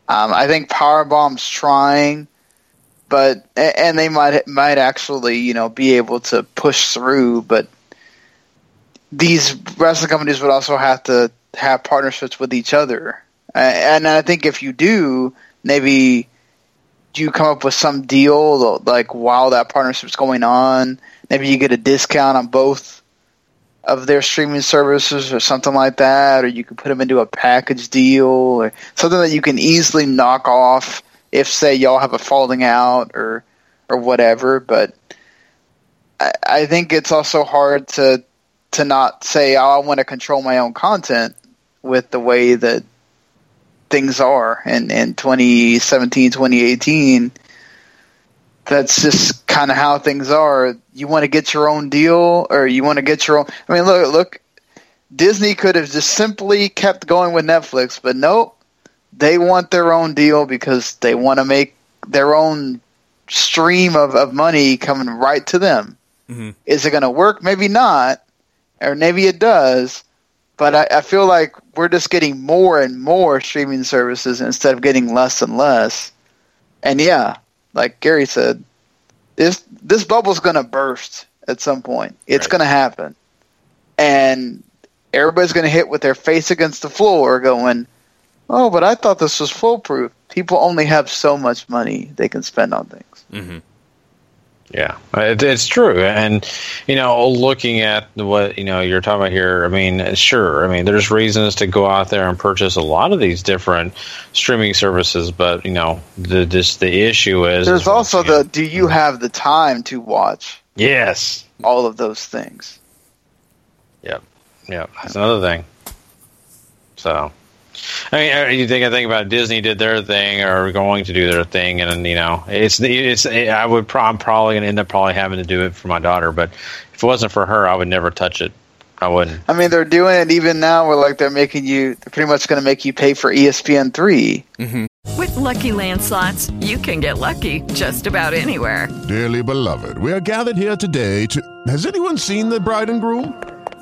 Um, I think Powerbomb's trying, but and they might might actually you know be able to push through, but these wrestling companies would also have to have partnerships with each other, and I think if you do, maybe you come up with some deal like while that partnership's going on, maybe you get a discount on both of their streaming services or something like that, or you could put them into a package deal or something that you can easily knock off if, say, y'all have a falling out or or whatever. But I, I think it's also hard to to not say, "Oh, I want to control my own content" with the way that things are in in 2017, 2018 that's just kind of how things are. You want to get your own deal, or you want to get your own. I mean, look, look. Disney could have just simply kept going with Netflix, but nope. They want their own deal because they want to make their own stream of, of money coming right to them. Mm-hmm. Is it going to work? Maybe not, or maybe it does. But I, I feel like we're just getting more and more streaming services instead of getting less and less. And yeah, like Gary said, this this bubble's going to burst at some point. It's right. going to happen, and everybody's going to hit with their face against the floor, going, "Oh, but I thought this was foolproof." People only have so much money they can spend on things.
Mm-hmm. Yeah, it, it's true, and you know, looking at what you know you're talking about here, I mean, sure, I mean, there's reasons to go out there and purchase a lot of these different streaming services, but you know, the just the issue is
there's is also the do you mm-hmm. have the time to watch?
Yes,
all of those things.
Yep, yep, that's another thing. So, I mean, uh, you think I think about Disney did their thing or going to do their thing, and you know, it's it's. I would pro- I'm probably going to end up probably having to do it for my daughter, but if it wasn't for her, I would never touch it. I wouldn't.
I mean, they're doing it even now. Where like they're making you, they're pretty much going to make you pay for ESPN 3
mm-hmm. With LuckyLand slots, you can get lucky just about anywhere.
Dearly beloved, we are gathered here today to. Has anyone seen the bride and groom?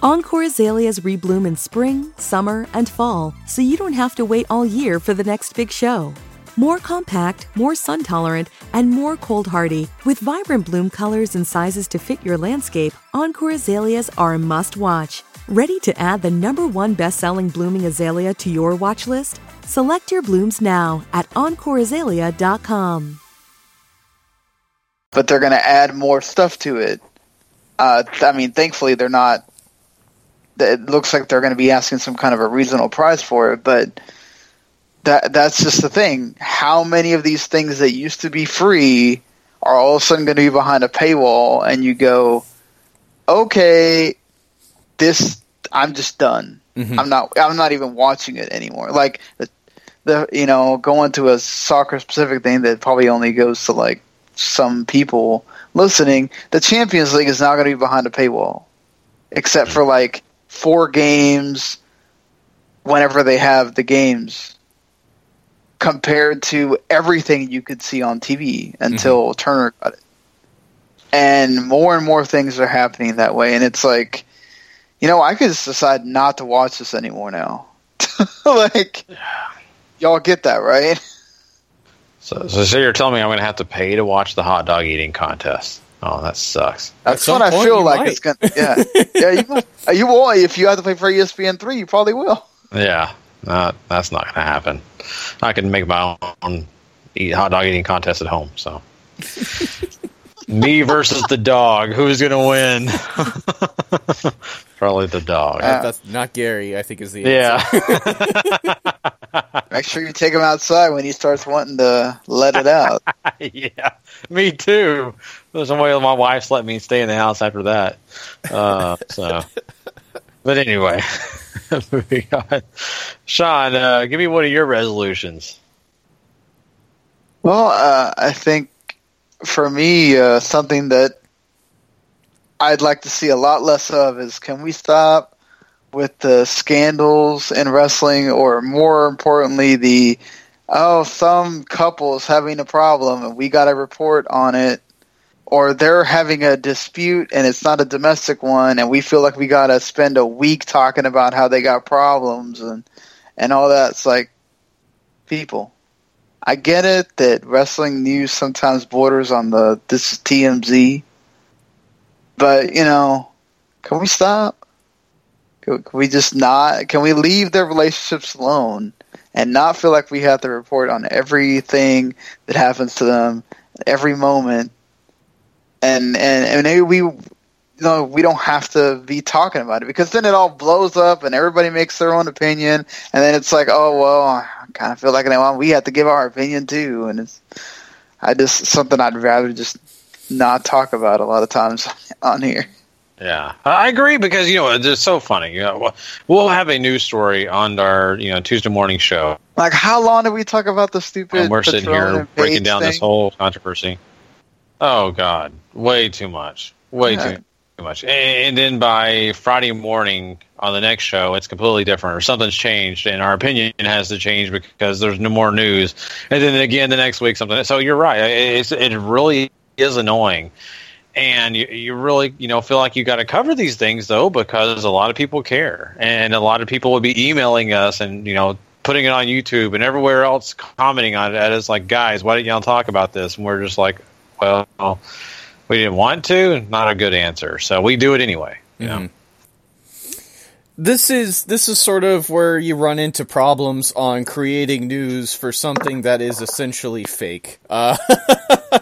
Encore Azaleas rebloom in spring, summer, and fall, so you don't have to wait all year for the next big show. More compact, more sun tolerant, and more cold hardy, with vibrant bloom colors and sizes to fit your landscape, Encore Azaleas are a must watch. Ready to add the number one best selling blooming azalea to your watch list? Select your blooms now at EncoreAzalea.com.
but they're going to add more stuff to it. Uh, I mean, thankfully they're not. It looks like they're going to be asking some kind of a reasonable price for it, but that that's just the thing. How many of these things that used to be free are all of a sudden going to be behind a paywall, and you go, okay, this I'm just done.
Mhm.
I'm not. I'm not even watching it anymore. Like the, the you know going to a soccer specific thing that probably only goes to like some people listening. The Champions League is now going to be behind a paywall, except for like four games whenever they have the games compared to everything you could see on TV until mm-hmm. Turner got it. And more and more things are happening that way. And it's like, you know, I could just decide not to watch this anymore now. (laughs) like, y'all get that, right?
So, so, so you're telling me I'm going to have to pay to watch the hot dog eating contest? Oh, that sucks.
That's what I feel like it's gonna. Yeah, (laughs) yeah. You, will- you will if you have to pay for ESPN three. You probably will.
Yeah, not, that's not going to happen. I can make my own eat hot dog eating contest at home. So, (laughs) me versus the dog. Who's going to win? (laughs) Probably the dog.
That- that's not Gary. I think is the
Yeah. (laughs) (laughs)
Make sure you take him outside when he starts wanting to let it out. (laughs)
yeah, me too. There's no way my wife's let me stay in the house after that. Uh, so, but anyway, moving on. Sean, uh, give me one of your resolutions.
Well, uh, I think for me, uh, something that I'd like to see a lot less of is can we stop with the scandals in wrestling, or more importantly, the oh, some couples having a problem and we got to report on it, or they're having a dispute and it's not a domestic one, and we feel like we got to spend a week talking about how they got problems and and all that. It's like people. I get it that wrestling news sometimes borders on the this is TMZ, but you know, can we stop? Can we just not? Can we leave their relationships alone and not feel like we have to report on everything that happens to them, every moment, and and, and maybe we. You know, we don't have to be talking about it because then it all blows up and everybody makes their own opinion, and then it's like, oh well, I kind of feel like we have to give our opinion too, and it's I just something I'd rather just not talk about a lot of times (laughs) on here.
Yeah, I agree because you know it's so funny. You know, we'll have a news story on our you know Tuesday morning show,
Like, how long did we talk about the stupid?
and we're sitting here breaking down this whole controversy. Oh God, way too much, way
Yeah.
too too much. And then by Friday morning on the next show, it's completely different, or something's changed, and our opinion has to change because there's no more news. And then again the next week something. So you're right. It's, it really is annoying. And you, you really, you know, feel like you got to cover these things though, because a lot of people care, and a lot of people will be emailing us, and you know, putting it on YouTube and everywhere else, commenting on it. It's like, guys, why didn't y'all talk about this? And we're just like, well, we didn't want to. Not a good answer, so we do it anyway. You know?
this is this is sort of where you run into problems on creating news for something that is essentially fake. Uh, (laughs)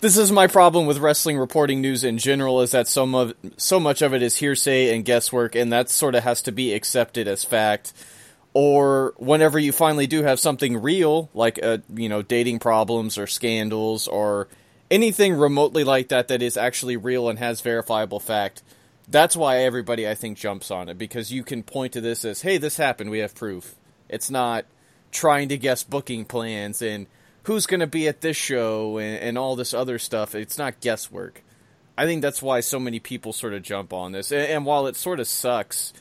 this is my problem with wrestling reporting news in general is that so much so much of it is hearsay and guesswork and that sort of has to be accepted as fact. Or whenever you finally do have something real like uh, you know dating problems or scandals or anything remotely like that that is actually real and has verifiable fact that's why everybody I think jumps on it because you can point to this as hey this happened. We have proof. It's not trying to guess booking plans and who's going to be at this show and, and, all this other stuff. It's not guesswork. I think that's why so many people sort of jump on this. And, and, while it sort of sucks,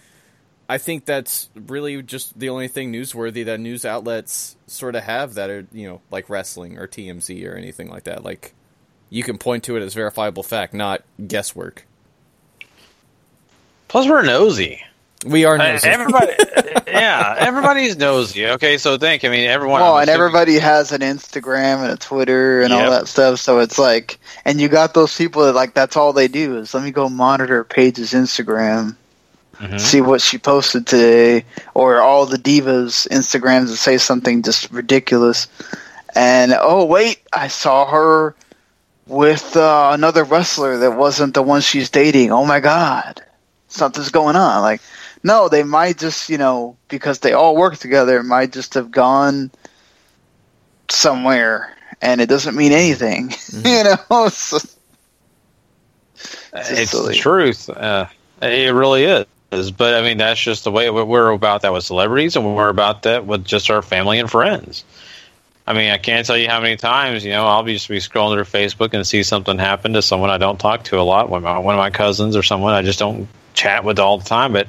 I think that's really just the only thing newsworthy that news outlets sort of have that are, you know, like wrestling or TMZ or anything like that. Like, you can point to it as verifiable fact, not guesswork.
Plus, we're nosy.
We are nosy.
Uh, everybody, (laughs) yeah, everybody's nosy. Okay, so think. I mean, everyone.
Well, and everybody has an Instagram and a Twitter and yep. all that stuff. So it's like, and you got those people that like that's all they do is let me go monitor Paige's Instagram, mm-hmm. see what she posted today, or all the divas Instagrams that say something just ridiculous, and oh wait, I saw her with uh, another wrestler that wasn't the one she's dating. Oh my god, something's going on. Like no, they might just, you know, because they all work together, might just have gone somewhere, and it doesn't mean anything. (laughs) Mm-hmm. you know, (laughs) it's,
it's, it's the truth. Uh, it really is. But I mean, that's just the way we're about that with celebrities, and we're about that with just our family and friends. I mean, I can't tell you how many times you know I'll be just be scrolling through Facebook and see something happen to someone I don't talk to a lot, one of my cousins or someone I just don't chat with all the time. But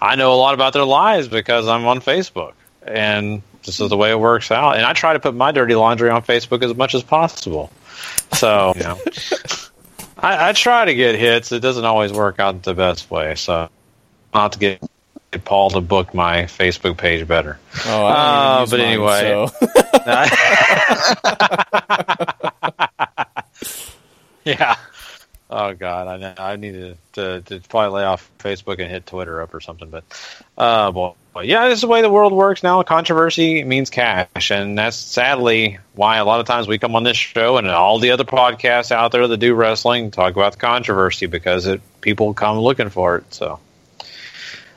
I know a lot about their lives because I'm on Facebook, and this is the way it works out. And I try to put my dirty laundry on Facebook as much as possible. So, you (laughs) know, I, I, try to get hits. It doesn't always work out the best way. So, I'll have to get, get Paul to book my Facebook page better.
Oh, uh,
but mine, anyway. So. (laughs) (laughs) yeah. Oh God, I. I need to, to, to probably lay off Facebook and hit Twitter up or something. But, uh, well, yeah, this is the way the world works now. Controversy means cash, and that's sadly why a lot of times we come on this show and all the other podcasts out there that do wrestling talk about the controversy because it people come looking for it. So.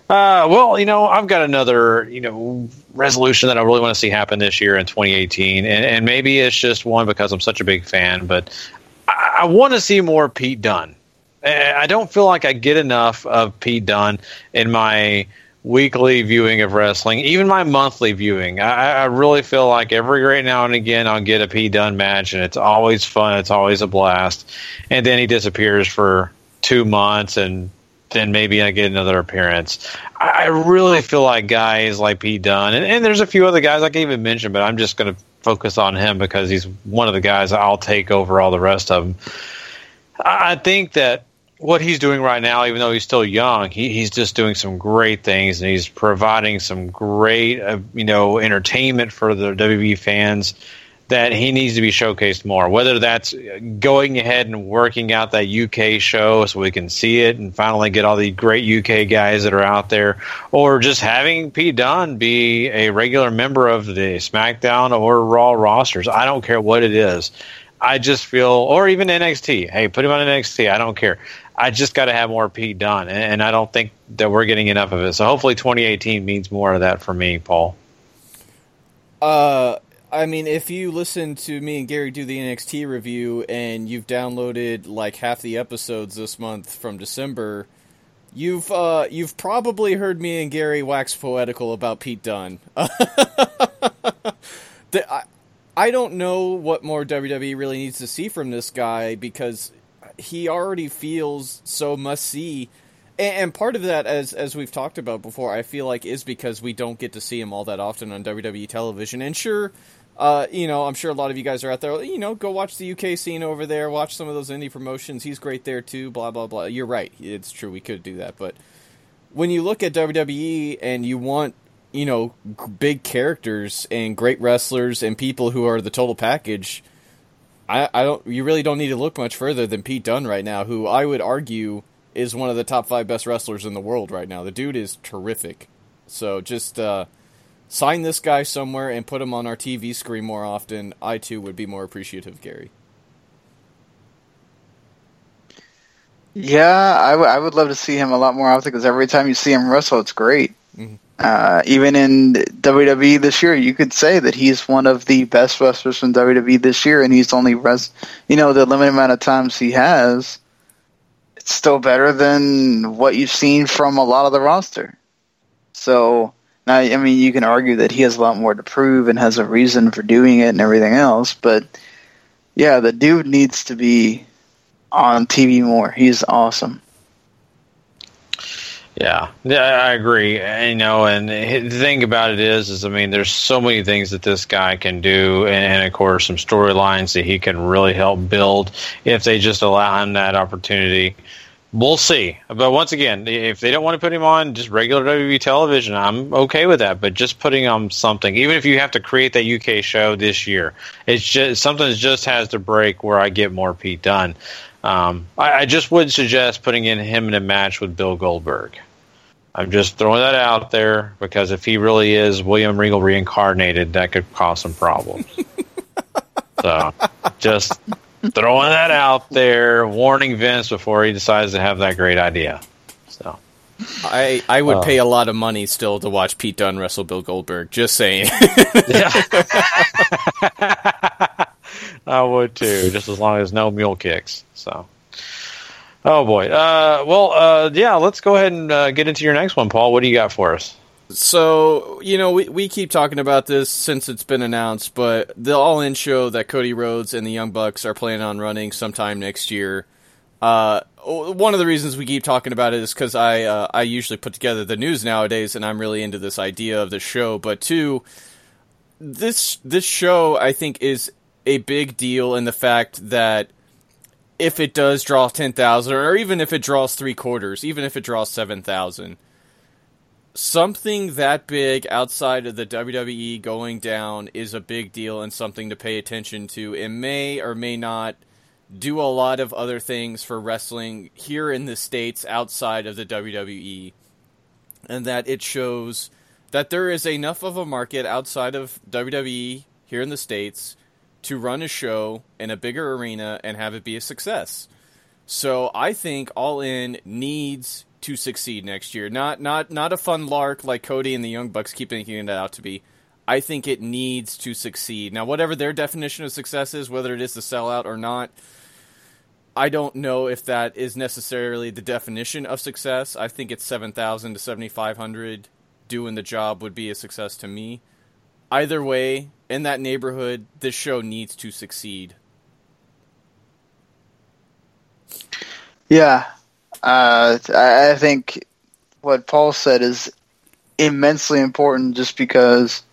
Uh, well, you know, I've got another, you know, resolution that I really want to see happen this year in 2018, and, and maybe it's just one because I'm such a big fan, but I, want to see more Pete Dunne. Eh, I don't feel like I get enough of Pete Dunne in my weekly viewing of wrestling, even my monthly viewing. I, I, really feel like every right now and again I'll get a Pete Dunne match, and it's always fun. It's always a blast. And then he disappears for two months, and then maybe I get another appearance. I, I really feel like guys like Pete Dunne, and, and there's a few other guys I can even mention, but I'm just going to focus on him because he's one of the guys I'll take over all the rest of them. I think that what he's doing right now, even though he's still young, he, he's just doing some great things and he's providing some great, uh, you know, entertainment for the WWE fans that he needs to be showcased more. Whether that's going ahead and working out that UK show so we can see it and finally get all the great UK guys that are out there, or just having Pete Dunne be a regular member of the SmackDown or Raw rosters. I don't care what it is. I just feel, or even NXT. Hey, put him on NXT. I don't care. I just got to have more Pete Dunne, and I don't think that we're getting enough of it. So hopefully, 2018 means more of that for me, Paul.
Uh, I mean, if you listen to me and Gary do the NXT review and you've downloaded like half the episodes this month from December, you've uh, you've probably heard me and Gary wax poetical about Pete Dunne. (laughs) the, I, I don't know what more WWE really needs to see from this guy because he already feels so must see. And, part of that, as as we've talked about before, I feel like is because we don't get to see him all that often on WWE television. And sure, uh, you know, I'm sure a lot of you guys are out there. You know, go watch the UK scene over there. Watch some of those indie promotions. He's great there too. Blah blah blah. You're right. It's true. We could do that, but when you look at WWE and you want, you know, big characters and great wrestlers and people who are the total package, I, I don't. You really don't need to look much further than Pete Dunne right now, who I would argue is one of the top five best wrestlers in the world right now. The dude is terrific. So just uh, sign this guy somewhere and put him on our TV screen more often. I too would be more appreciative, Gary.
Yeah, I, w- I would love to see him a lot more often because every time you see him wrestle, it's great.
Mhm.
Uh, even in WWE this year, you could say that he's one of the best wrestlers from WWE this year, and he's only res- you know the limited amount of times he has. It's still better than what you've seen from a lot of the roster. So now, I mean, you can argue that he has a lot more to prove and has a reason for doing it and everything else, but yeah, the dude needs to be on TV more. He's awesome.
Yeah, yeah, I agree. You know, and the thing about it is, is I mean, there's so many things that this guy can do, and of course, some storylines that he can really help build if they just allow him that opportunity. We'll see. But once again, if they don't want to put him on just regular WWE television, I'm okay with that. But just putting on something, even if you have to create that UK show this year, it's just something that just has to break where I get more Pete Dunne. Um, I, I just would suggest putting in him in a match with Bill Goldberg. I'm just throwing that out there because if he really is William Regal reincarnated, that could cause some problems. (laughs) so, just (laughs) throwing that out there, warning Vince before he decides to have that great idea. So,
I I would
Uh.
pay a lot of money still to watch Pete Dunne wrestle Bill Goldberg. Just saying. (laughs)
I would too, just as long as no mule kicks. So, oh boy. Uh, well, uh, yeah. Let's go ahead and uh, get into your next one, Paul. What do you got for us?
So, you know, we, we keep talking about this since it's been announced, but the All In show that Cody Rhodes and the Young Bucks are planning on running sometime next year. Uh, one of the reasons we keep talking about it is because I uh, I usually put together the news nowadays, and I'm really into this idea of the show. But two, this this show I think is a big deal in the fact that if it does draw ten thousand, or even if it draws three quarters, even if it draws seven thousand something that big outside of the WWE going down is a big deal and something to pay attention to. It may or may not do a lot of other things for wrestling here in the States outside of the WWE. And that it shows that there is enough of a market outside of WWE here in the States to run a show in a bigger arena and have it be a success. So I think All In needs to succeed next year. Not not not a fun lark like Cody and the Young Bucks keep making it out to be. I think it needs to succeed. Now, whatever their definition of success is, whether it is to sell out or not, I don't know if that is necessarily the definition of success. I think it's seven thousand to seventy five hundred doing the job would be a success to me. Either way, in that neighborhood, this show needs to succeed.
Yeah, uh, I think what Paul said is immensely important, just because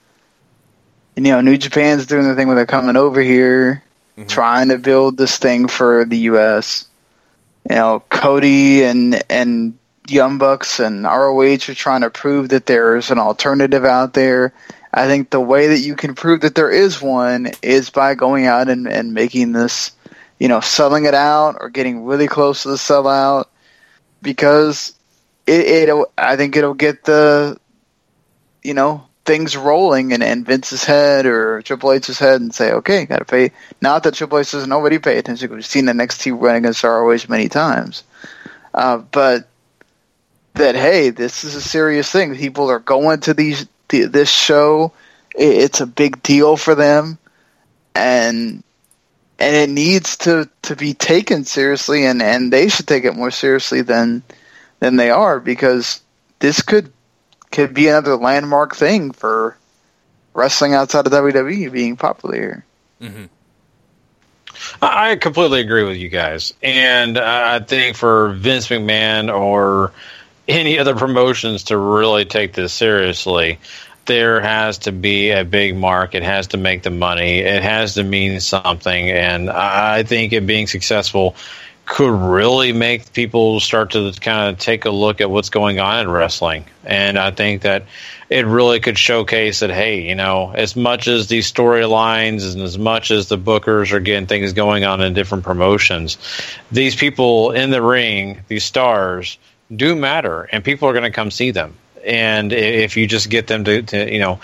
you know New Japan's doing the thing where they're coming over here, trying to build this thing for the U.S. You know, Cody and and Young Bucks and ROH are trying to prove that there's an alternative out there. I think the way that you can prove that there is one is by going out and, and making this, you know, selling it out or getting really close to the sellout because it, it'll, I think it'll get the, you know, things rolling in, in Vince's head or Triple H's head and say, okay, got to pay. Not that Triple H doesn't nobody pay attention. We've seen the NXT run against ROH many times. Uh, but that, hey, this is a serious thing. People are going to these th- this show. It's a big deal for them. And and it needs to, to be taken seriously and, and they should take it more seriously than than they are because this could could be another landmark thing for wrestling outside of WWE being popular.
Mm-hmm.
I completely agree with you guys, and I think for Vince McMahon or any other promotions to really take this seriously, there has to be a big mark. It has to make the money. It has to mean something, and I think it being successful could really make people start to kind of take a look at what's going on in wrestling. And I think that it really could showcase that, hey, you know, as much as these storylines and as much as the bookers are getting things going on in different promotions, these people in the ring, these stars, do matter, and people are going to come see them and if you just get them to, to, you know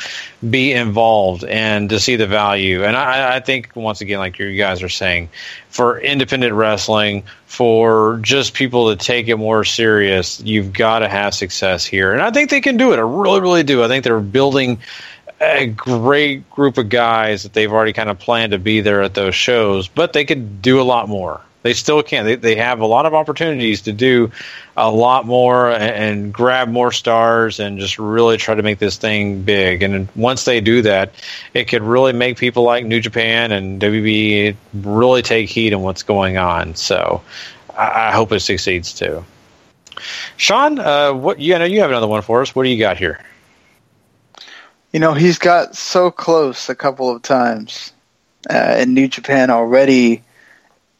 be involved and to see the value. And I, I think once again like you guys are saying for independent wrestling for just people to take it more serious you've got to have success here. And i think they can do it. I really really do. I think they're building a great group of guys that they've already kind of planned to be there at those shows but they could do a lot more they still can. They, they have a lot of opportunities to do a lot more and, and, grab more stars and just really try to make this thing big. And once they do that, it could really make people like New Japan and WB really take heed in what's going on. So I, I hope it succeeds too. Sean, uh, what you know you have another one for us. What do you got here?
You know he's got so close a couple of times uh, in New Japan already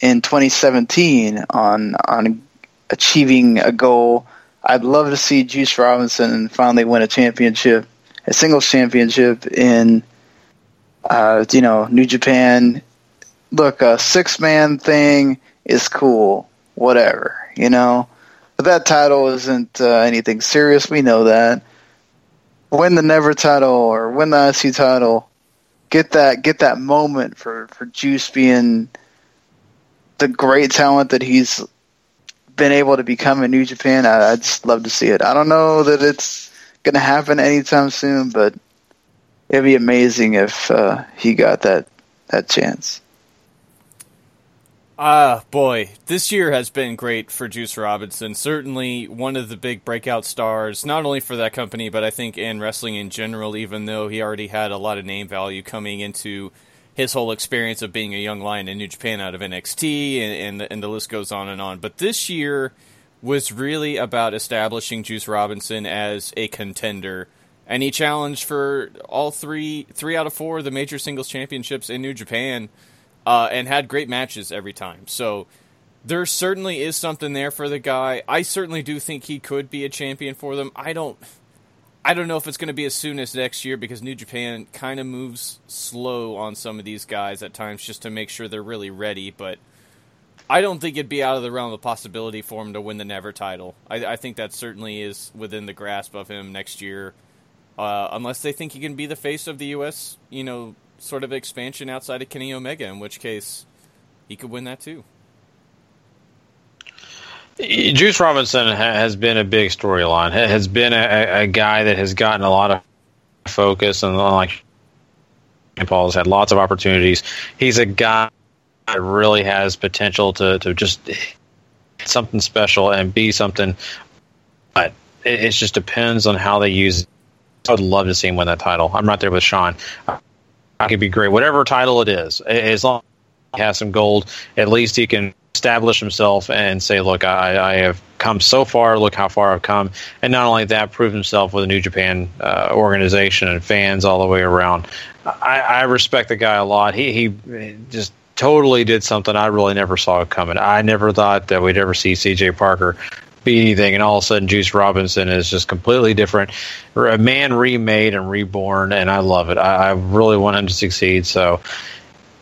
in 2017 on on achieving a goal. I'd love to see Juice Robinson finally win a championship, a singles championship in, uh, you know, New Japan. Look, a six man thing is cool, whatever, you know. But that title isn't uh, anything serious. We know that. Win the Never title or win the IC title. Get that get that moment for for Juice being the great talent that he's been able to become in New Japan, I, would just love to see it. I don't know that it's going to happen anytime soon, but it'd be amazing if uh, he got that that chance.
Ah, boy, this year has been great for Juice Robinson. Certainly one of the big breakout stars, not only for that company, but I think in wrestling in general, even though he already had a lot of name value coming into his whole experience of being a young lion in New Japan out of NXT, and, and, and the list goes on and on. But this year was really about establishing Juice Robinson as a contender, and he challenged for all three three out of four of the major singles championships in New Japan, uh, and had great matches every time. So there certainly is something there for the guy. I certainly do think he could be a champion for them. I don't. I don't know if it's going to be as soon as next year because New Japan kind of moves slow on some of these guys at times just to make sure they're really ready. But I don't think it'd be out of the realm of possibility for him to win the Never title. I, I think that certainly is within the grasp of him next year, uh, unless they think he can be the face of the U.S. You know, sort of expansion outside of Kenny Omega, in which case he could win that too.
Juice Robinson has been a big storyline. Has been a, a, guy that has gotten a lot of focus, and like Paul has had lots of opportunities. He's a guy that really has potential to to just something special and be something. But it, it just depends on how they use. It. I would love to see him win that title. I'm right there with Sean. I could be great, whatever title it is, as long as he has some gold. At least he can establish himself and say, "Look, I, I, have come so far. Look how far I've come." And not only that, prove himself with a New Japan uh, organization and fans all the way around. I, I respect the guy a lot. He he just totally did something I really never saw coming. I never thought that we'd ever see C.J. Parker be anything, and all of a sudden, Juice Robinson is just completely different, a man remade and reborn, and I love it. I, I really want him to succeed. So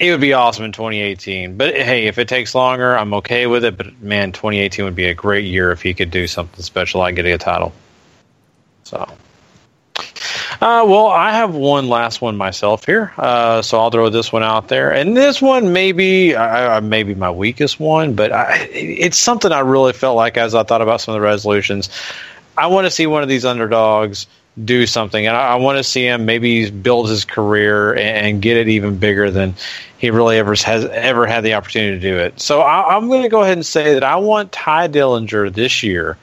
it would be awesome in 2018. But hey, if it takes longer, I'm okay with it. But man, 2018 would be a great year if he could do something special like getting a title. So, uh, well, I have one last one myself here, uh, so I'll throw this one out there. And this one may be uh, maybe my weakest one, but I, it's something I really felt like as I thought about some of the resolutions. I want to see one of these underdogs do something, and I, I want to see him maybe build his career and, and, get it even bigger than he really ever has ever had the opportunity to do it. So I, am going to go ahead and say that I want Tye Dillinger this year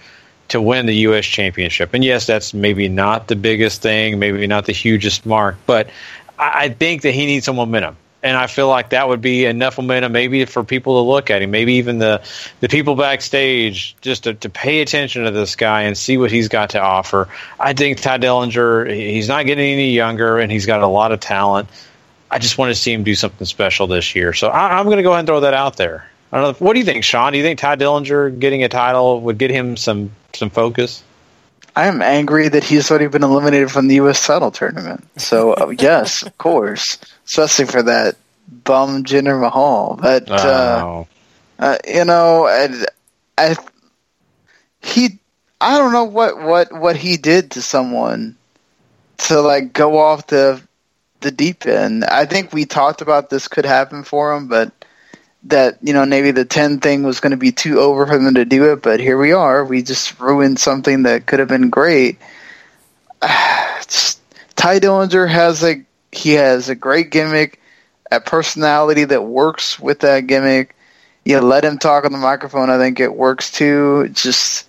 to win the U.S. Championship. And yes, that's maybe not the biggest thing, maybe not the hugest mark, but I, I think that he needs some momentum and I feel like that would be enough momentum maybe for people to look at him, maybe even the the people backstage just to, to pay attention to this guy and see what he's got to offer. I think Tye Dillinger, he's not getting any younger, and he's got a lot of talent. I just want to see him do something special this year, so I, am going to go ahead and throw that out there. I don't know. What do you think, Sean? Do you think Tye Dillinger getting a title would get him some some focus?
I am angry that he's already been eliminated from the U.S. title tournament. So uh, (laughs) yes, of course, especially for that bum Jinder Mahal. But uh,
Oh.
uh, you know, I, I he I don't know what what what he did to someone to like go off the the deep end. I think we talked about this could happen for him, but that you know maybe the 10 thing was going to be too over for them to do it but here we are. We just ruined something that could have been great. (sighs) It's- tye dillinger has a he has a great gimmick a personality that works with that gimmick. You let him talk on the microphone i think it works too. Just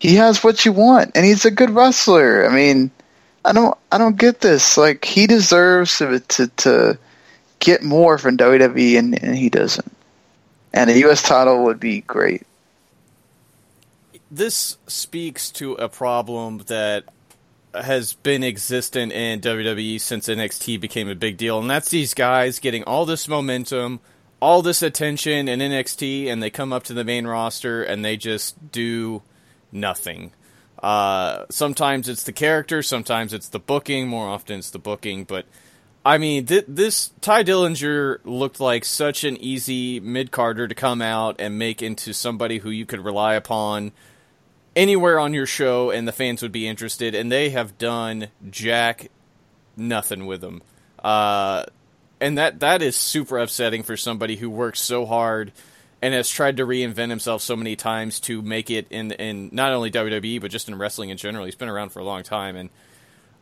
he has what you want and he's a good wrestler. I mean i don't i don't get this. Like he deserves to to, to get more from wwe and, and he doesn't and a U.S. title would be great.
this speaks to a problem that has been existent in WWE since NXT became a big deal, and that's these guys getting all this momentum, all this attention in NXT, and they come up to the main roster and they just do nothing. Uh, sometimes it's the character, sometimes it's the booking. More often, it's the booking. But I mean, th- this Tye Dillinger looked like such an easy mid carder to come out and make into somebody who you could rely upon anywhere on your show and the fans would be interested and they have done jack nothing with him uh, and that that is super upsetting for somebody who works so hard and has tried to reinvent himself so many times to make it in in not only WWE but just in wrestling in general. He's been around for a long time and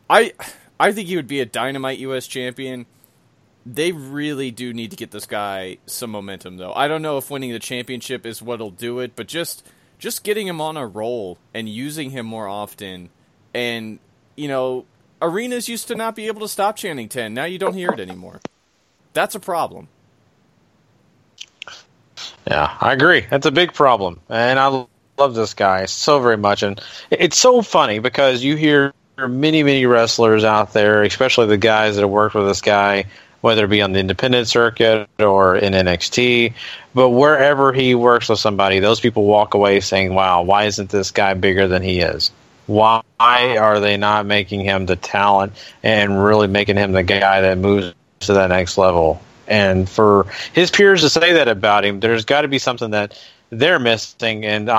I I think he would be a dynamite US champion they really do need to get this guy some momentum though. I don't know if winning the championship is what'll do it, but just just getting him on a roll and using him more often and you know, arenas used to not be able to stop chanting 10. Now you don't hear it anymore. That's a problem.
Yeah, I agree. That's a big problem, and I love this guy so very much. And it's so funny because you hear many, many wrestlers out there, especially the guys that have worked with this guy, whether it be on the independent circuit or in NXT. But wherever he works with somebody, those people walk away saying, "Wow, why isn't this guy bigger than he is?" Why are they not making him the talent and really making him the guy that moves to that next level? And for his peers to say that about him, there's got to be something that they're missing. And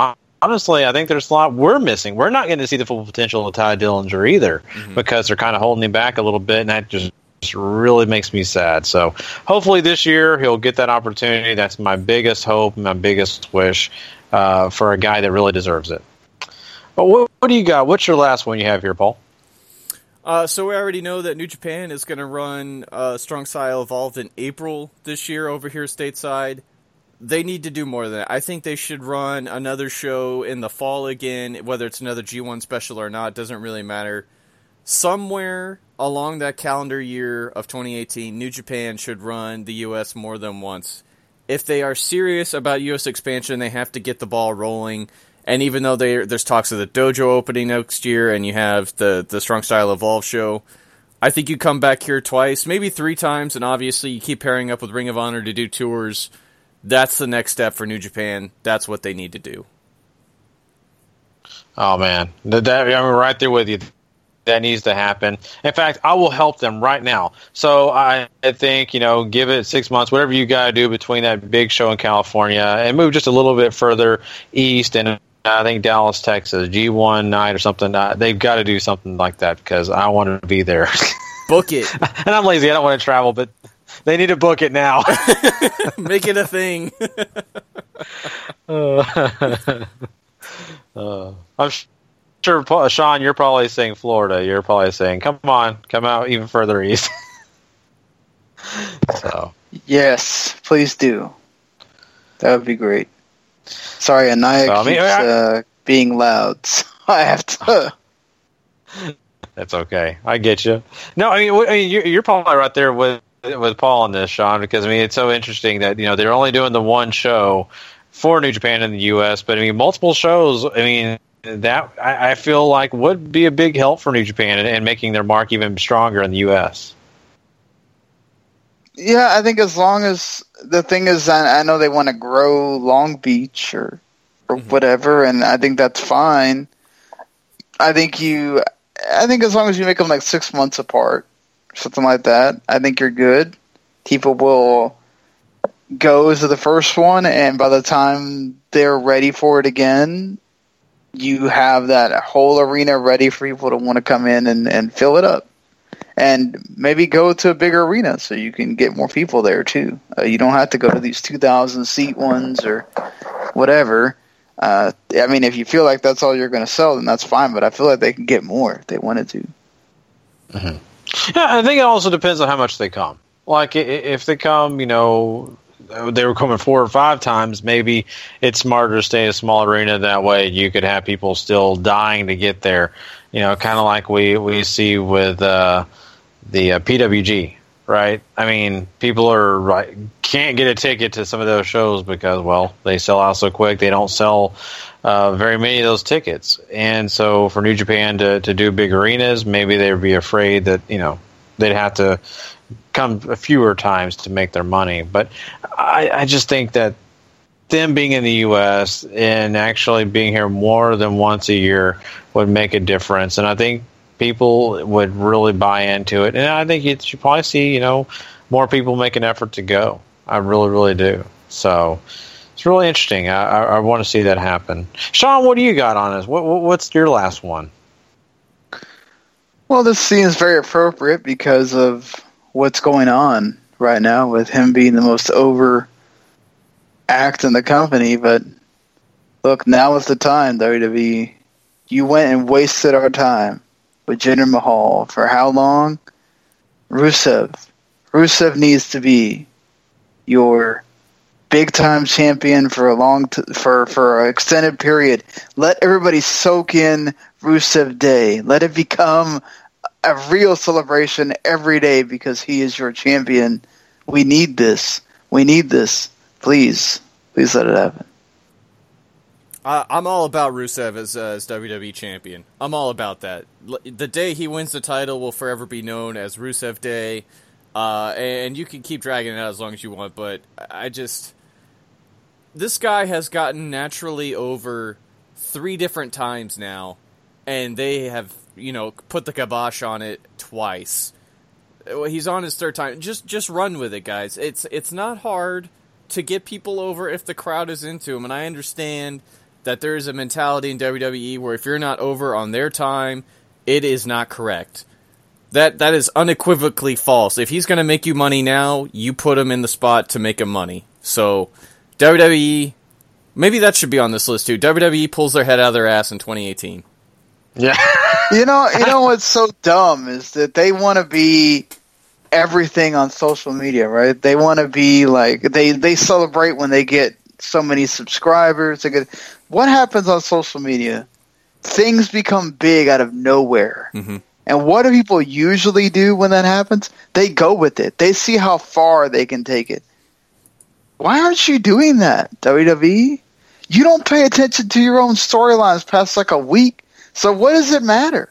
honestly, I think there's a lot we're missing. We're not going to see the full potential of Tye Dillinger either because they're kind of holding him back a little bit, and that just just really makes me sad. So hopefully this year he'll get that opportunity. That's my biggest hope, my biggest wish uh, for a guy that really deserves it. But what, what do you got? What's your last one you have here, Paul?
Uh, so we already know that New Japan is going to run uh, Strong Style Evolved in April this year over here stateside. They need to do more than that. I think they should run another show in the fall again, whether it's another G1 special or not, doesn't really matter. Somewhere along that calendar year of 2018, New Japan should run the U.S. more than once. If they are serious about U.S. expansion, they have to get the ball rolling. And even though there's talks of the dojo opening next year, and you have the the Strong Style Evolve show, I think you come back here twice, maybe three times, and obviously you keep pairing up with Ring of Honor to do tours. That's the next step for New Japan. That's what they need to do.
Oh man, that, I'm right there with you. That needs to happen. In fact, I will help them right now. So I, I think you know, give it six months, whatever you got to do between that big show in California and move just a little bit further east, and I think Dallas, Texas, G1 night or something. Uh, they've got to do something like that because I want to be there. (laughs)
Book it.
and I'm lazy. I don't want to travel, but they need to book it now. (laughs)
Make it a thing.
Uh, (laughs) uh, I'm sure, Paul, Sean, you're probably saying Florida. You're probably saying, "Come on, come out even further east." (laughs) so
Yes, please do. That would be great. Sorry, Anaya
So, I mean,
keeps
I-
uh, being loud, so I have to.
that's okay. I get you. No, I mean, I mean, you're, you're probably right there with with Paul on this, Sean, because I mean, it's so interesting that you know they're only doing the one show for New Japan in the U.S., but I mean, multiple shows. I mean. That I, I feel like would be a big help for New Japan and, and making their mark even stronger in the U.S.
Yeah, I think as long as the thing is, I, I know they want to grow Long Beach or or mm-hmm. whatever, and I think that's fine. I think you, I think as long as you make them like six months apart, something like that, I think you're good. People will go to the first one, and by the time they're ready for it again, you have that whole arena ready for people to want to come in and, and fill it up. And maybe go to a bigger arena so you can get more people there too. Uh, you don't have to go to these 2,000 seat ones or whatever. Uh, I mean, if you feel like that's all you're going to sell, then that's fine. But I feel like they can get more if they wanted to.
Yeah, I think it also depends on how much they come. Like if they come, you know, they were coming four or five times. Maybe it's smarter to stay in a small arena. That way, you could have people still dying to get there. You know, kind of like we we see with uh, the uh, PWG, right? I mean, people are right can't get a ticket to some of those shows because well, they sell out so quick. They don't sell uh, very many of those tickets, and so for New Japan to to do big arenas, maybe they would be afraid that you know they'd have to come a fewer times to make their money. But I, I just think that them being in the U.S. and actually being here more than once a year would make a difference, and I think people would really buy into it. And I think you should probably see, you know, more people make an effort to go. I really, really do. So it's really interesting. I, I, I want to see that happen. Sean, what do you got on this? What, what, what's your last one?
Well, this seems very appropriate because of what's going on right now with him being the most over act in the company. But look, now is the time, WWE. You went and wasted our time with Jinder Mahal for how long? Rusev. Rusev needs to be your big time champion for a long t- for for an extended period. Let everybody soak in Rusev Day. Let it become a real celebration every day because he is your champion. We need this. We need this. Please, please let it happen.
I, I'm all about Rusev as, uh, as WWE champion. I'm all about that. L- The day he wins the title will forever be known as Rusev Day, uh, and you can keep dragging it out as long as you want. But I just this guy has gotten naturally over three different times now, and they have you know put the kibosh on it twice. Well, He's on his third time. Just just run with it, guys. It's it's not hard to get people over if the crowd is into him, and I understand that there is a mentality in WWE where if you're not over on their time, it is not correct. That that is unequivocally false. If he's going to make you money now, you put him in the spot to make him money. So WWE, maybe that should be on this list too. WWE pulls their head out of their ass in 2018.
Yeah. (laughs)
You know, you know what's so dumb is that they want to be everything on social media, right? They want to be like they they celebrate when they get so many subscribers. They get what happens on social media? Things become big out of nowhere.
Mm-hmm.
And what do people usually do when that happens? They go with it. They see how far they can take it. Why aren't you doing that, WWE? You don't pay attention to your own storylines past like a week. So what does it matter?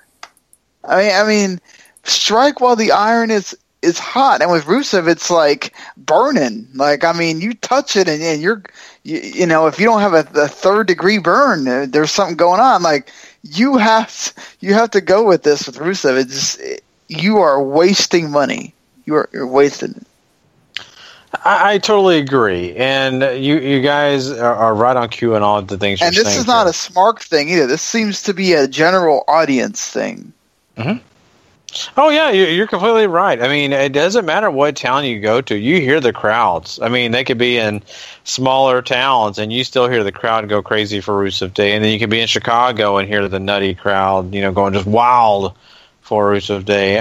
I mean, I mean, strike while the iron is is hot. And with Rusev, it's like burning. Like, I mean, you touch it and, and you're, you, you know, if you don't have a, a third degree burn, uh, there's something going on. Like, you have you have to go with this with Rusev. It's just, it, you are wasting money. You are you're wasting it.
I, I totally agree, and you you guys are, are right on cue on all the things.
And this is not
here.
a smart thing either. This seems to be a general audience thing.
Mhm. Oh yeah, you- you're completely right. I mean, it doesn't matter what town you go to. You hear the crowds. I mean, they could be in smaller towns, and you still hear the crowd go crazy for Rusev Day. And then you could be in Chicago and hear the nutty crowd, you know, going just wild for Rusev Day.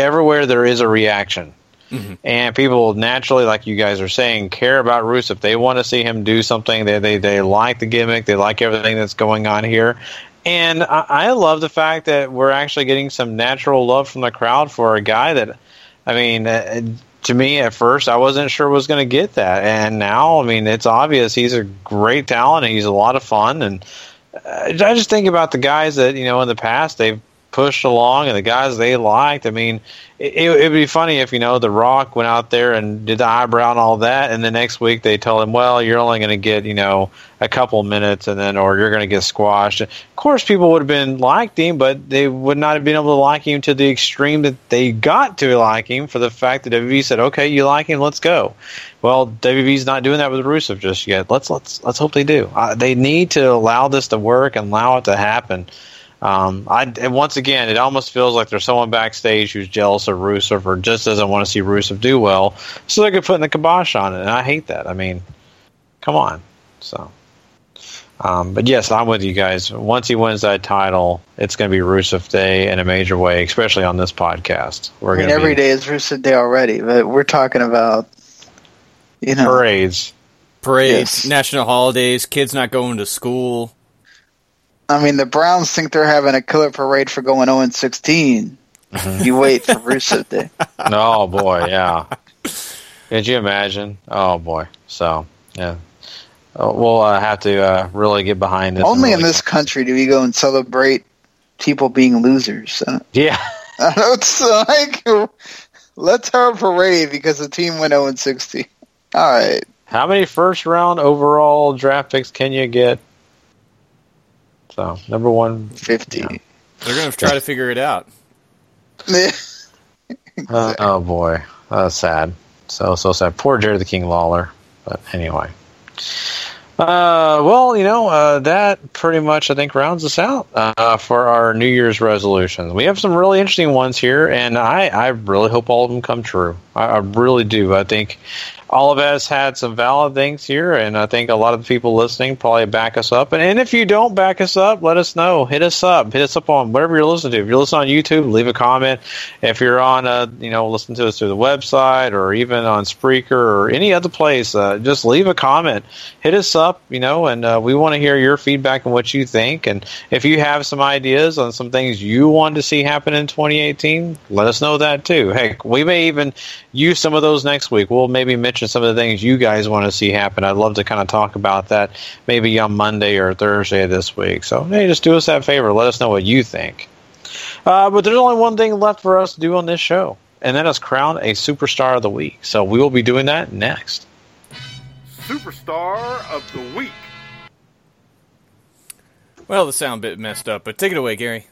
Everywhere there is a reaction. Mm-hmm. And people naturally, like you guys are saying, care about Rusev. They want to see him do something. They they they like the gimmick. They like everything that's going on here. And I, I love the fact that we're actually getting some natural love from the crowd for a guy that, I mean, uh, to me at first I wasn't sure was going to get that, and now I mean it's obvious he's a great talent. and He's a lot of fun, and uh, I just think about the guys that you know in the past they've pushed along and the guys they liked. I mean, it, it'd be funny if you know The Rock went out there and did the eyebrow and all that, and the next week they tell him, "Well, you're only going to get you know a couple minutes, and then or you're going to get squashed." Of course, people would have been liked him, but they would not have been able to like him to the extreme that they got to like him for the fact that WB said, "Okay, you like him, let's go." Well, WB's not doing that with Rusev just yet. Let's let's let's hope they do. Uh, they need to allow this to work and allow it to happen. Um, I and once again, it almost feels like there's someone backstage who's jealous of Rusev or just doesn't want to see Rusev do well, so they're putting the kibosh on it, and I hate that. I mean, come on. So, um, but yes, I'm with you guys. Once he wins that title, it's going to be Rusev Day in a major way, especially on this podcast. We're
I mean,
going to
every
be
day is Rusev Day already, but we're talking about you know
parades,
Parades, national holidays, kids not going to school.
I mean, the Browns think they're having a killer parade for going 0 16. (laughs) You wait for Rusev Day. (laughs)
oh boy, yeah. Could you imagine? Oh boy. So yeah, Uh, we'll uh, have to uh, really get behind this.
Only in
really-
this country do we go and celebrate people being losers. Uh,
Yeah. (laughs)
It's like let's have a parade because the team went 0 16. All right.
How many first round overall draft picks can you get? So number one,
fifty.
They're going to try to figure it out. (laughs)
Uh, oh boy, that's sad. So so sad. Poor Jerry the King Lawler. But anyway. Uh, well, you know, uh, that pretty much, I think, rounds us out uh, for our New Year's resolutions. We have some really interesting ones here, and I, I really hope all of them come true. I, I really do. I think all of us had some valid things here, and I think a lot of the people listening probably back us up. And, and if you don't back us up, let us know. Hit us up. Hit us up on whatever you're listening to. If you're listening on YouTube, leave a comment. If you're on, uh, you know, listen to us through the website or even on Spreaker or any other place, uh, just leave a comment. Hit us up, you know, and uh, we want to hear your feedback and what you think. And if you have some ideas on some things you want to see happen in 2018, let us know that too. Heck, we may even use some of those next week. We'll maybe mention some of the things you guys want to see happen. I'd love to kind of talk about that maybe on Monday or Thursday this week. So, hey, just do us that favor. Let us know what you think. Uh, but there's only one thing left for us to do on this show, and that is crown a superstar of the week. So we will be doing that next.
Superstar of the Week.
Well, the sound bit messed up, but take it away, Gary.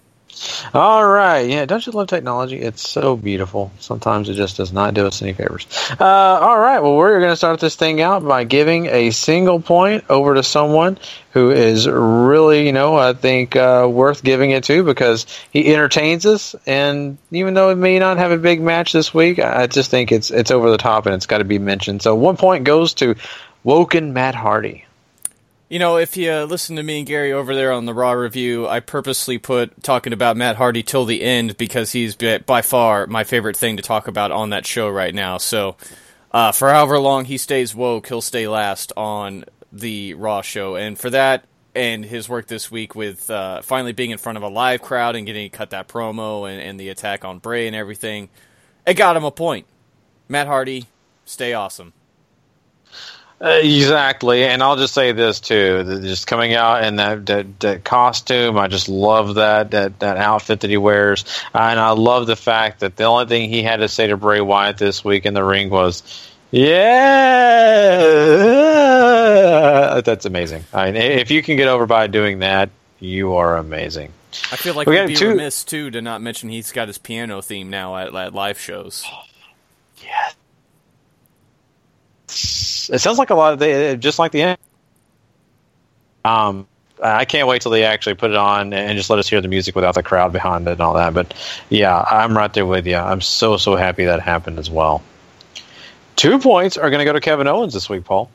All right, yeah. Don't you love technology? It's so beautiful. Sometimes it just does not do us any favors. Uh, all right, well, we're going to start this thing out by giving a single point over to someone who is really, you know, I think uh, worth giving it to because he entertains us, and even though it may not have a big match this week, I just think it's it's over the top and it's got to be mentioned. So one point goes to Woken Matt Hardy.
You know, if you listen to me and Gary over there on the Raw review, I purposely put talking about Matt Hardy till the end because he's by by far my favorite thing to talk about on that show right now. So, uh, for however long he stays woke, he'll stay last on the Raw show. And for that and his work this week with uh, finally being in front of a live crowd and getting to cut that promo and, and the attack on Bray and everything, it got him a point. Matt Hardy, stay awesome.
Uh, exactly, and I'll just say this too: just coming out in that, that that costume, I just love that that that outfit that he wears, and I love the fact that the only thing he had to say to Bray Wyatt this week in the ring was, "Yeah." That's amazing. I mean, if you can get over by doing that, you are amazing.
I feel like
We
we'd be
two-
remiss too to not mention he's got his piano theme now at, at live shows. (sighs)
It sounds like a lot of the just like the end. Um, I can't wait till they actually put it on and just let us hear the music without the crowd behind it and all that. But yeah, I'm right there with you. I'm so so happy that happened as well. Two points are going to go to Kevin Owens this week, Paul.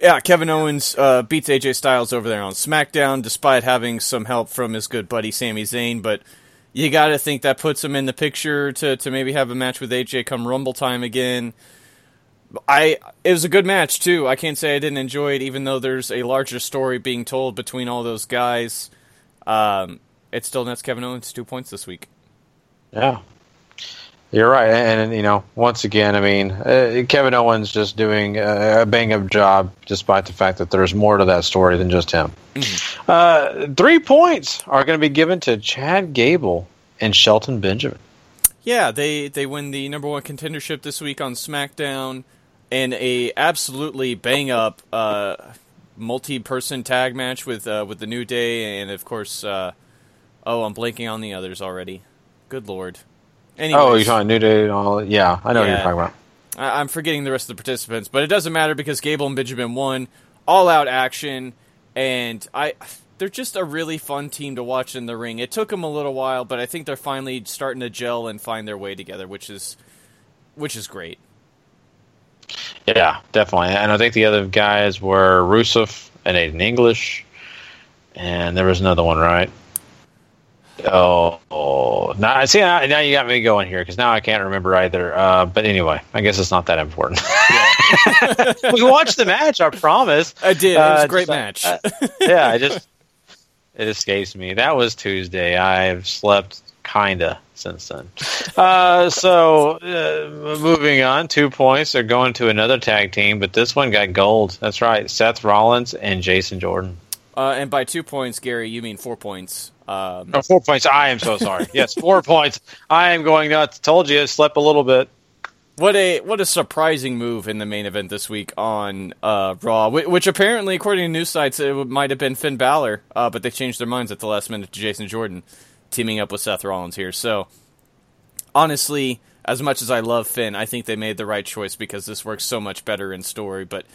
Yeah, Kevin Owens uh, beats AJ Styles over there on SmackDown, despite having some help from his good buddy Sami Zayn. But you got to think that puts him in the picture to to maybe have a match with AJ come Rumble time again. I it was a good match too. I can't say I didn't enjoy it, even though there's a larger story being told between all those guys. Um, it still nets Kevin Owens two points this week.
Yeah. You're right, and, you know, once again, I mean, uh, Kevin Owens just doing uh, a bang up job, despite the fact that there's more to that story than just him. Uh, three points are going to be given to Chad Gable and Shelton Benjamin.
Yeah, they they win the number one contendership this week on SmackDown, in a absolutely bang up uh, multi person tag match with uh, with the New Day, and of course, uh, oh, I'm blanking on the others already. Good lord. Anyways,
Oh, you're talking New Day and all Yeah, I know what you're talking about.
I- I'm forgetting the rest of the participants, but it doesn't matter because Gable and Benjamin won all out action, and I they're just a really fun team to watch in the ring. It took them a little while, but I think they're finally starting to gel and find their way together, which is which is great.
Yeah, definitely. And I think the other guys were Rusev and Aiden English, and there was another one, right? Oh, now see now, now you got me going here because now I can't remember either. Uh, but anyway, I guess it's not that important. (laughs) we watched the match. I promise.
I did. It was a
Uh,
great
uh,
match.
uh, yeah, I just it escapes me. That was Tuesday. I've slept kinda since then. (laughs) Uh, so uh, moving on, two points. They're going to another tag team, but this one got gold. That's right, Seth Rollins and Jason Jordan.
Uh, and by two points, Gary, you mean four points. Um,
Oh, four points. I am so sorry. (laughs) yes, four points. I am going nuts. Told you, I slept a little bit.
What a what a surprising move in the main event this week on uh, Raw, whi- which apparently, according to news sites, it might have been Finn Balor, uh, but they changed their minds at the last minute to Jason Jordan teaming up with Seth Rollins here. So, honestly, as much as I love Finn, I think they made the right choice because this works so much better in story. But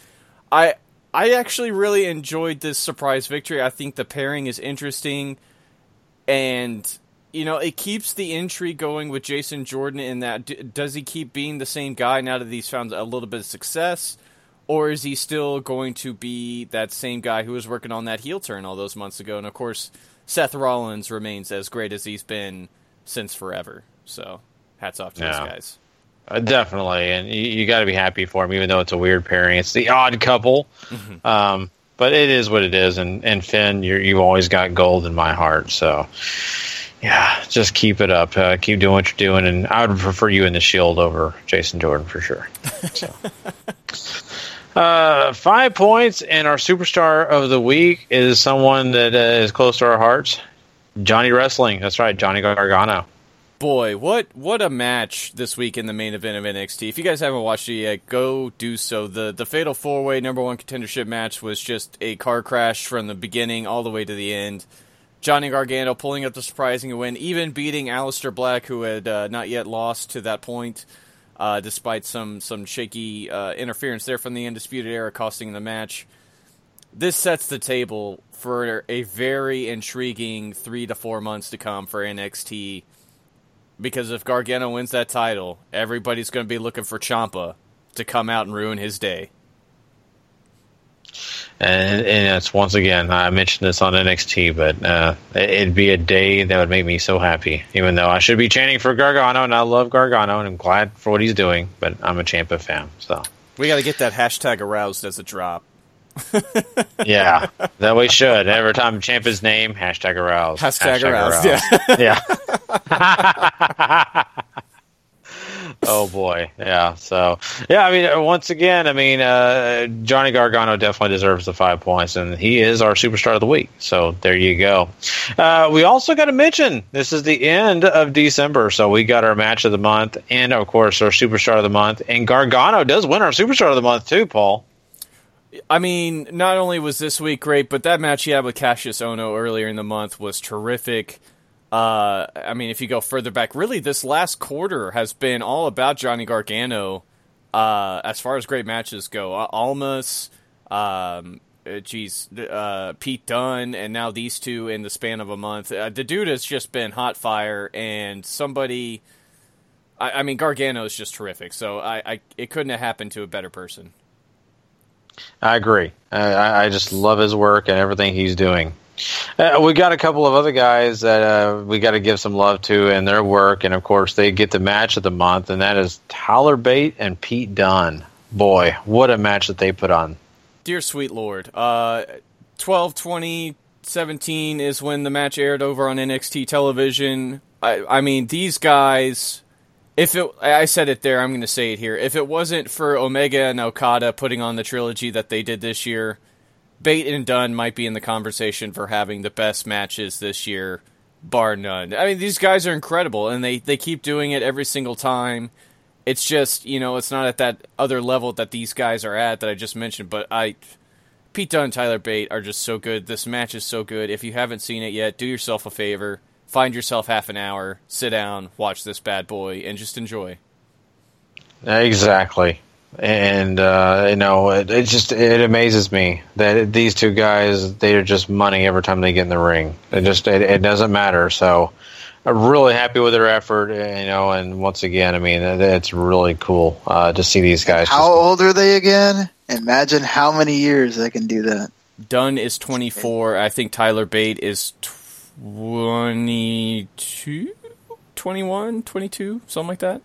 I I actually really enjoyed this surprise victory. I think the pairing is interesting and you know it keeps the intrigue going with Jason Jordan in that does he keep being the same guy now that he's found a little bit of success or is he still going to be that same guy who was working on that heel turn all those months ago and of course Seth Rollins remains as great as he's been since forever so hats off to
Yeah.
those guys
Uh, definitely, and you, you got to be happy for him, even though it's a weird pairing. It's the odd couple, um, but it is what it is. And and Finn, you're, you've always got gold in my heart. So, yeah, just keep it up. Uh, keep doing what you're doing, and I would prefer you in the Shield over Jason Jordan for sure. So. (laughs) Uh, five points, and our superstar of the week is someone that uh, is close to our hearts, Johnny Wrestling. That's right, Johnny Gargano.
Boy, what what a match this week in the main event of NXT. If you guys haven't watched it yet, go do so. The the Fatal Four Way number one contendership match was just a car crash from the beginning all the way to the end. Johnny Gargano pulling up the surprising win, even beating Aleister Black, who had uh, not yet lost to that point, uh, despite some some shaky uh, interference there from the Undisputed Era costing the match. This sets the table for a very intriguing three to four months to come for NXT because if Gargano wins that title, everybody's going to be looking for Ciampa to come out and ruin his day.
And, and it's once again, I mentioned this on NXT, but uh, it'd be a day that would make me so happy. Even though I should be chanting for Gargano, and I love Gargano, and I'm glad for what he's doing, but I'm a Ciampa fan, so
We got to get that hashtag aroused as a drop. (laughs)
yeah, that we should. Every time Ciampa's name, hashtag aroused.
Hashtag aroused,
yeah. yeah. (laughs) (laughs) oh boy, yeah. So yeah, I mean, uh, once again, I mean, uh, Johnny Gargano definitely deserves the five points, and he is our superstar of the week. So there you go. Uh, we also got to mention this is the end of December, so we got our match of the month, and of course our superstar of the month, and Gargano does win our superstar of the month too, Paul.
I mean, not only was this week great, but that match he had with Kassius Ohno earlier in the month was terrific. Uh, I mean, if you go further back, really, this last quarter has been all about Johnny Gargano. Uh, as far as great matches go, uh, Almas, um, uh, geez, uh, Pete Dunne, and now these two in the span of a month. Uh, the dude has just been hot fire, and somebody. I, I mean, Gargano is just terrific. So I, I, it couldn't have happened to a better person.
I agree. I I just love his work and everything he's doing. Uh, we got a couple of other guys that uh, we got to give some love to and their work, and of course they get the match of the month, and that is Tyler Bate and Pete Dunne. Boy, what a match that they put on!
Dear sweet lord, uh, 12 20 17 is when the match aired over on NXT television. I, I mean, these guys. If it, I said it there, I'm going to say it here. If it wasn't for Omega and Okada putting on the trilogy that they did this year, Bate and Dunne might be in the conversation for having the best matches this year, bar none. I mean, these guys are incredible, and they, they keep doing it every single time. It's just, you know, it's not at that other level that these guys are at that I just mentioned, but I. Pete Dunne and Tyler Bate are just so good. This match is so good. If you haven't seen it yet, do yourself a favor. Find yourself half an hour, sit down, watch this bad boy, and just enjoy.
Exactly. And uh, you know, it, it just it amazes me that these two guys they are just money every time they get in the ring. It just it, it doesn't matter. So I'm really happy with their effort. You know, and once again, I mean, it, it's really cool uh, to see these guys.
How old are they again? Imagine how many years they can do that.
Dunne is 24. I think Tyler Bate is 22, 21, 22, something like that.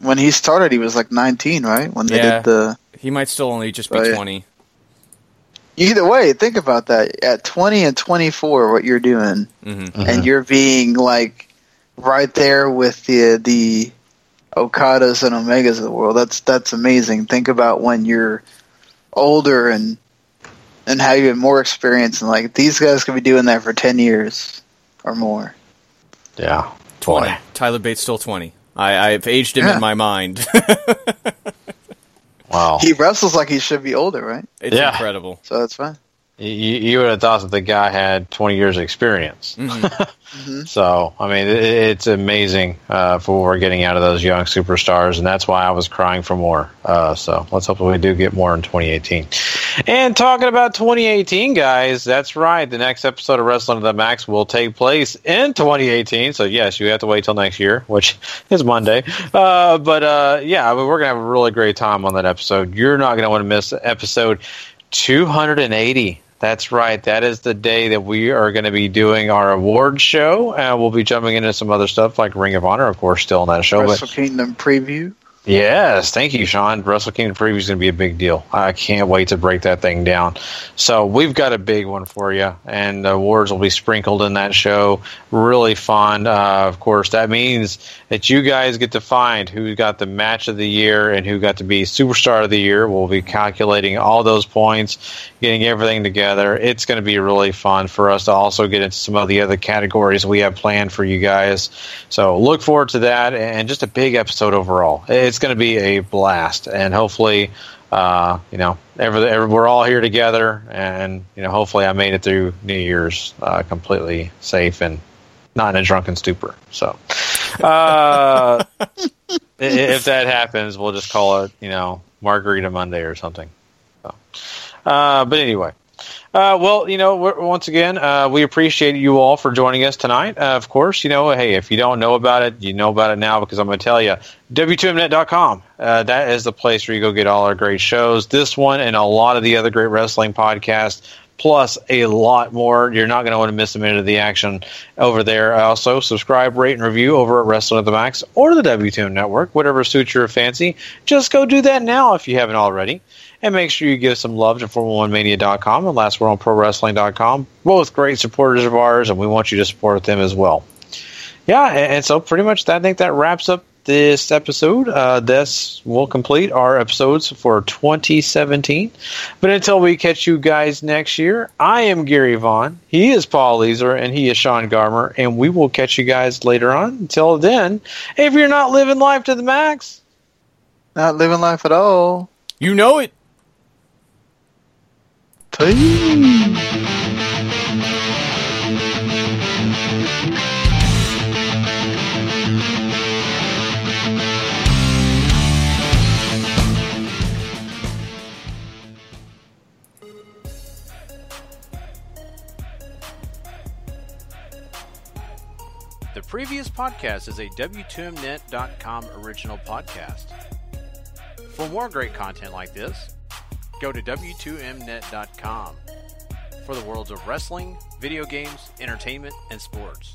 When he started, he was like 19, right? When they
yeah,
did the.
he might still only just be
Oh,
20.
Either way, think about that. At 20 and 24, what you're doing,
Mm-hmm.
and you're being like right there with the the Okadas and Omegas of the world. That's that's amazing. Think about when you're older and and how you have more experience, and like these guys could be doing that for 10 years or more.
Yeah,
20. Tyler Bate's still 20. I, I've aged him
Yeah.
in my mind. (laughs)
Wow.
He wrestles like he should be older, right?
It's
Yeah.
incredible.
So that's fine.
You, you would have thought that the guy had 20 years of experience. (laughs) So, I mean, it, it's amazing uh, for what we're getting out of those young superstars, and that's why I was crying for more. Uh, so, let's hope that we do get more in 2018. And talking about 2018, guys, that's right. The next episode of Wrestling to the Max will take place in 2018. So, yes, you have to wait till next year, which (laughs) is Monday. Uh, but uh, yeah, I mean, we're going to have a really great time on that episode. You're not going to want to miss episode 280. That's right. That is the day that we are going to be doing our award show. And we'll be jumping into some other stuff like Ring of Honor, of course, still in that show.
Wrestle
But
Kingdom preview.
Yes, thank you, Sean. Wrestle Kingdom preview is going to be a big deal. I can't wait to break that thing down. So we've got a big one for you, and the awards will be sprinkled in that show. Really fun. Uh, of course, that means that you guys get to find who got the match of the year and who got to be superstar of the year. We'll be calculating all those points, getting everything together. It's going to be really fun for us to also get into some of the other categories we have planned for you guys. So look forward to that, and just a big episode overall. It's going to be a blast, and hopefully, uh, you know, every, every, we're all here together, and you know, hopefully, I made it through New Year's uh, completely safe and not in a drunken stupor. So, uh, (laughs) if that happens, we'll just call it, you know, Margarita Monday or something. So, uh, but anyway. Uh, well, you know, once again, uh, we appreciate you all for joining us tonight. Uh, of course, you know, hey, if you don't know about it, you know about it now because I'm going to tell you. W2Mnet.com. Uh, that is the place where you go get all our great shows. This one and a lot of the other great wrestling podcasts, plus a lot more. You're not going to want to miss a minute of the action over there. Also, subscribe, rate, and review over at Wrestling to the Max or the W2M Network, whatever suits your fancy. Just go do that now if you haven't already. And make sure you give some love to 411mania.com and Last Word on Pro Wrestling.com. Both great supporters of ours, and we want you to support them as well. Yeah, and, and so pretty much that, I think that wraps up this episode. Uh, this will complete our episodes for 2017. But until we catch you guys next year, I am Gary Vaughn. He is Paul Leeser, and he is Sean Garmer. And we will catch you guys later on. Until then, if you're not living life to the max,
Not living life at all.
You know it.
The previous podcast is a W2Mnet.com original podcast. For more great content like this, go to W2Mnet.com for the worlds of wrestling, video games, entertainment, and sports.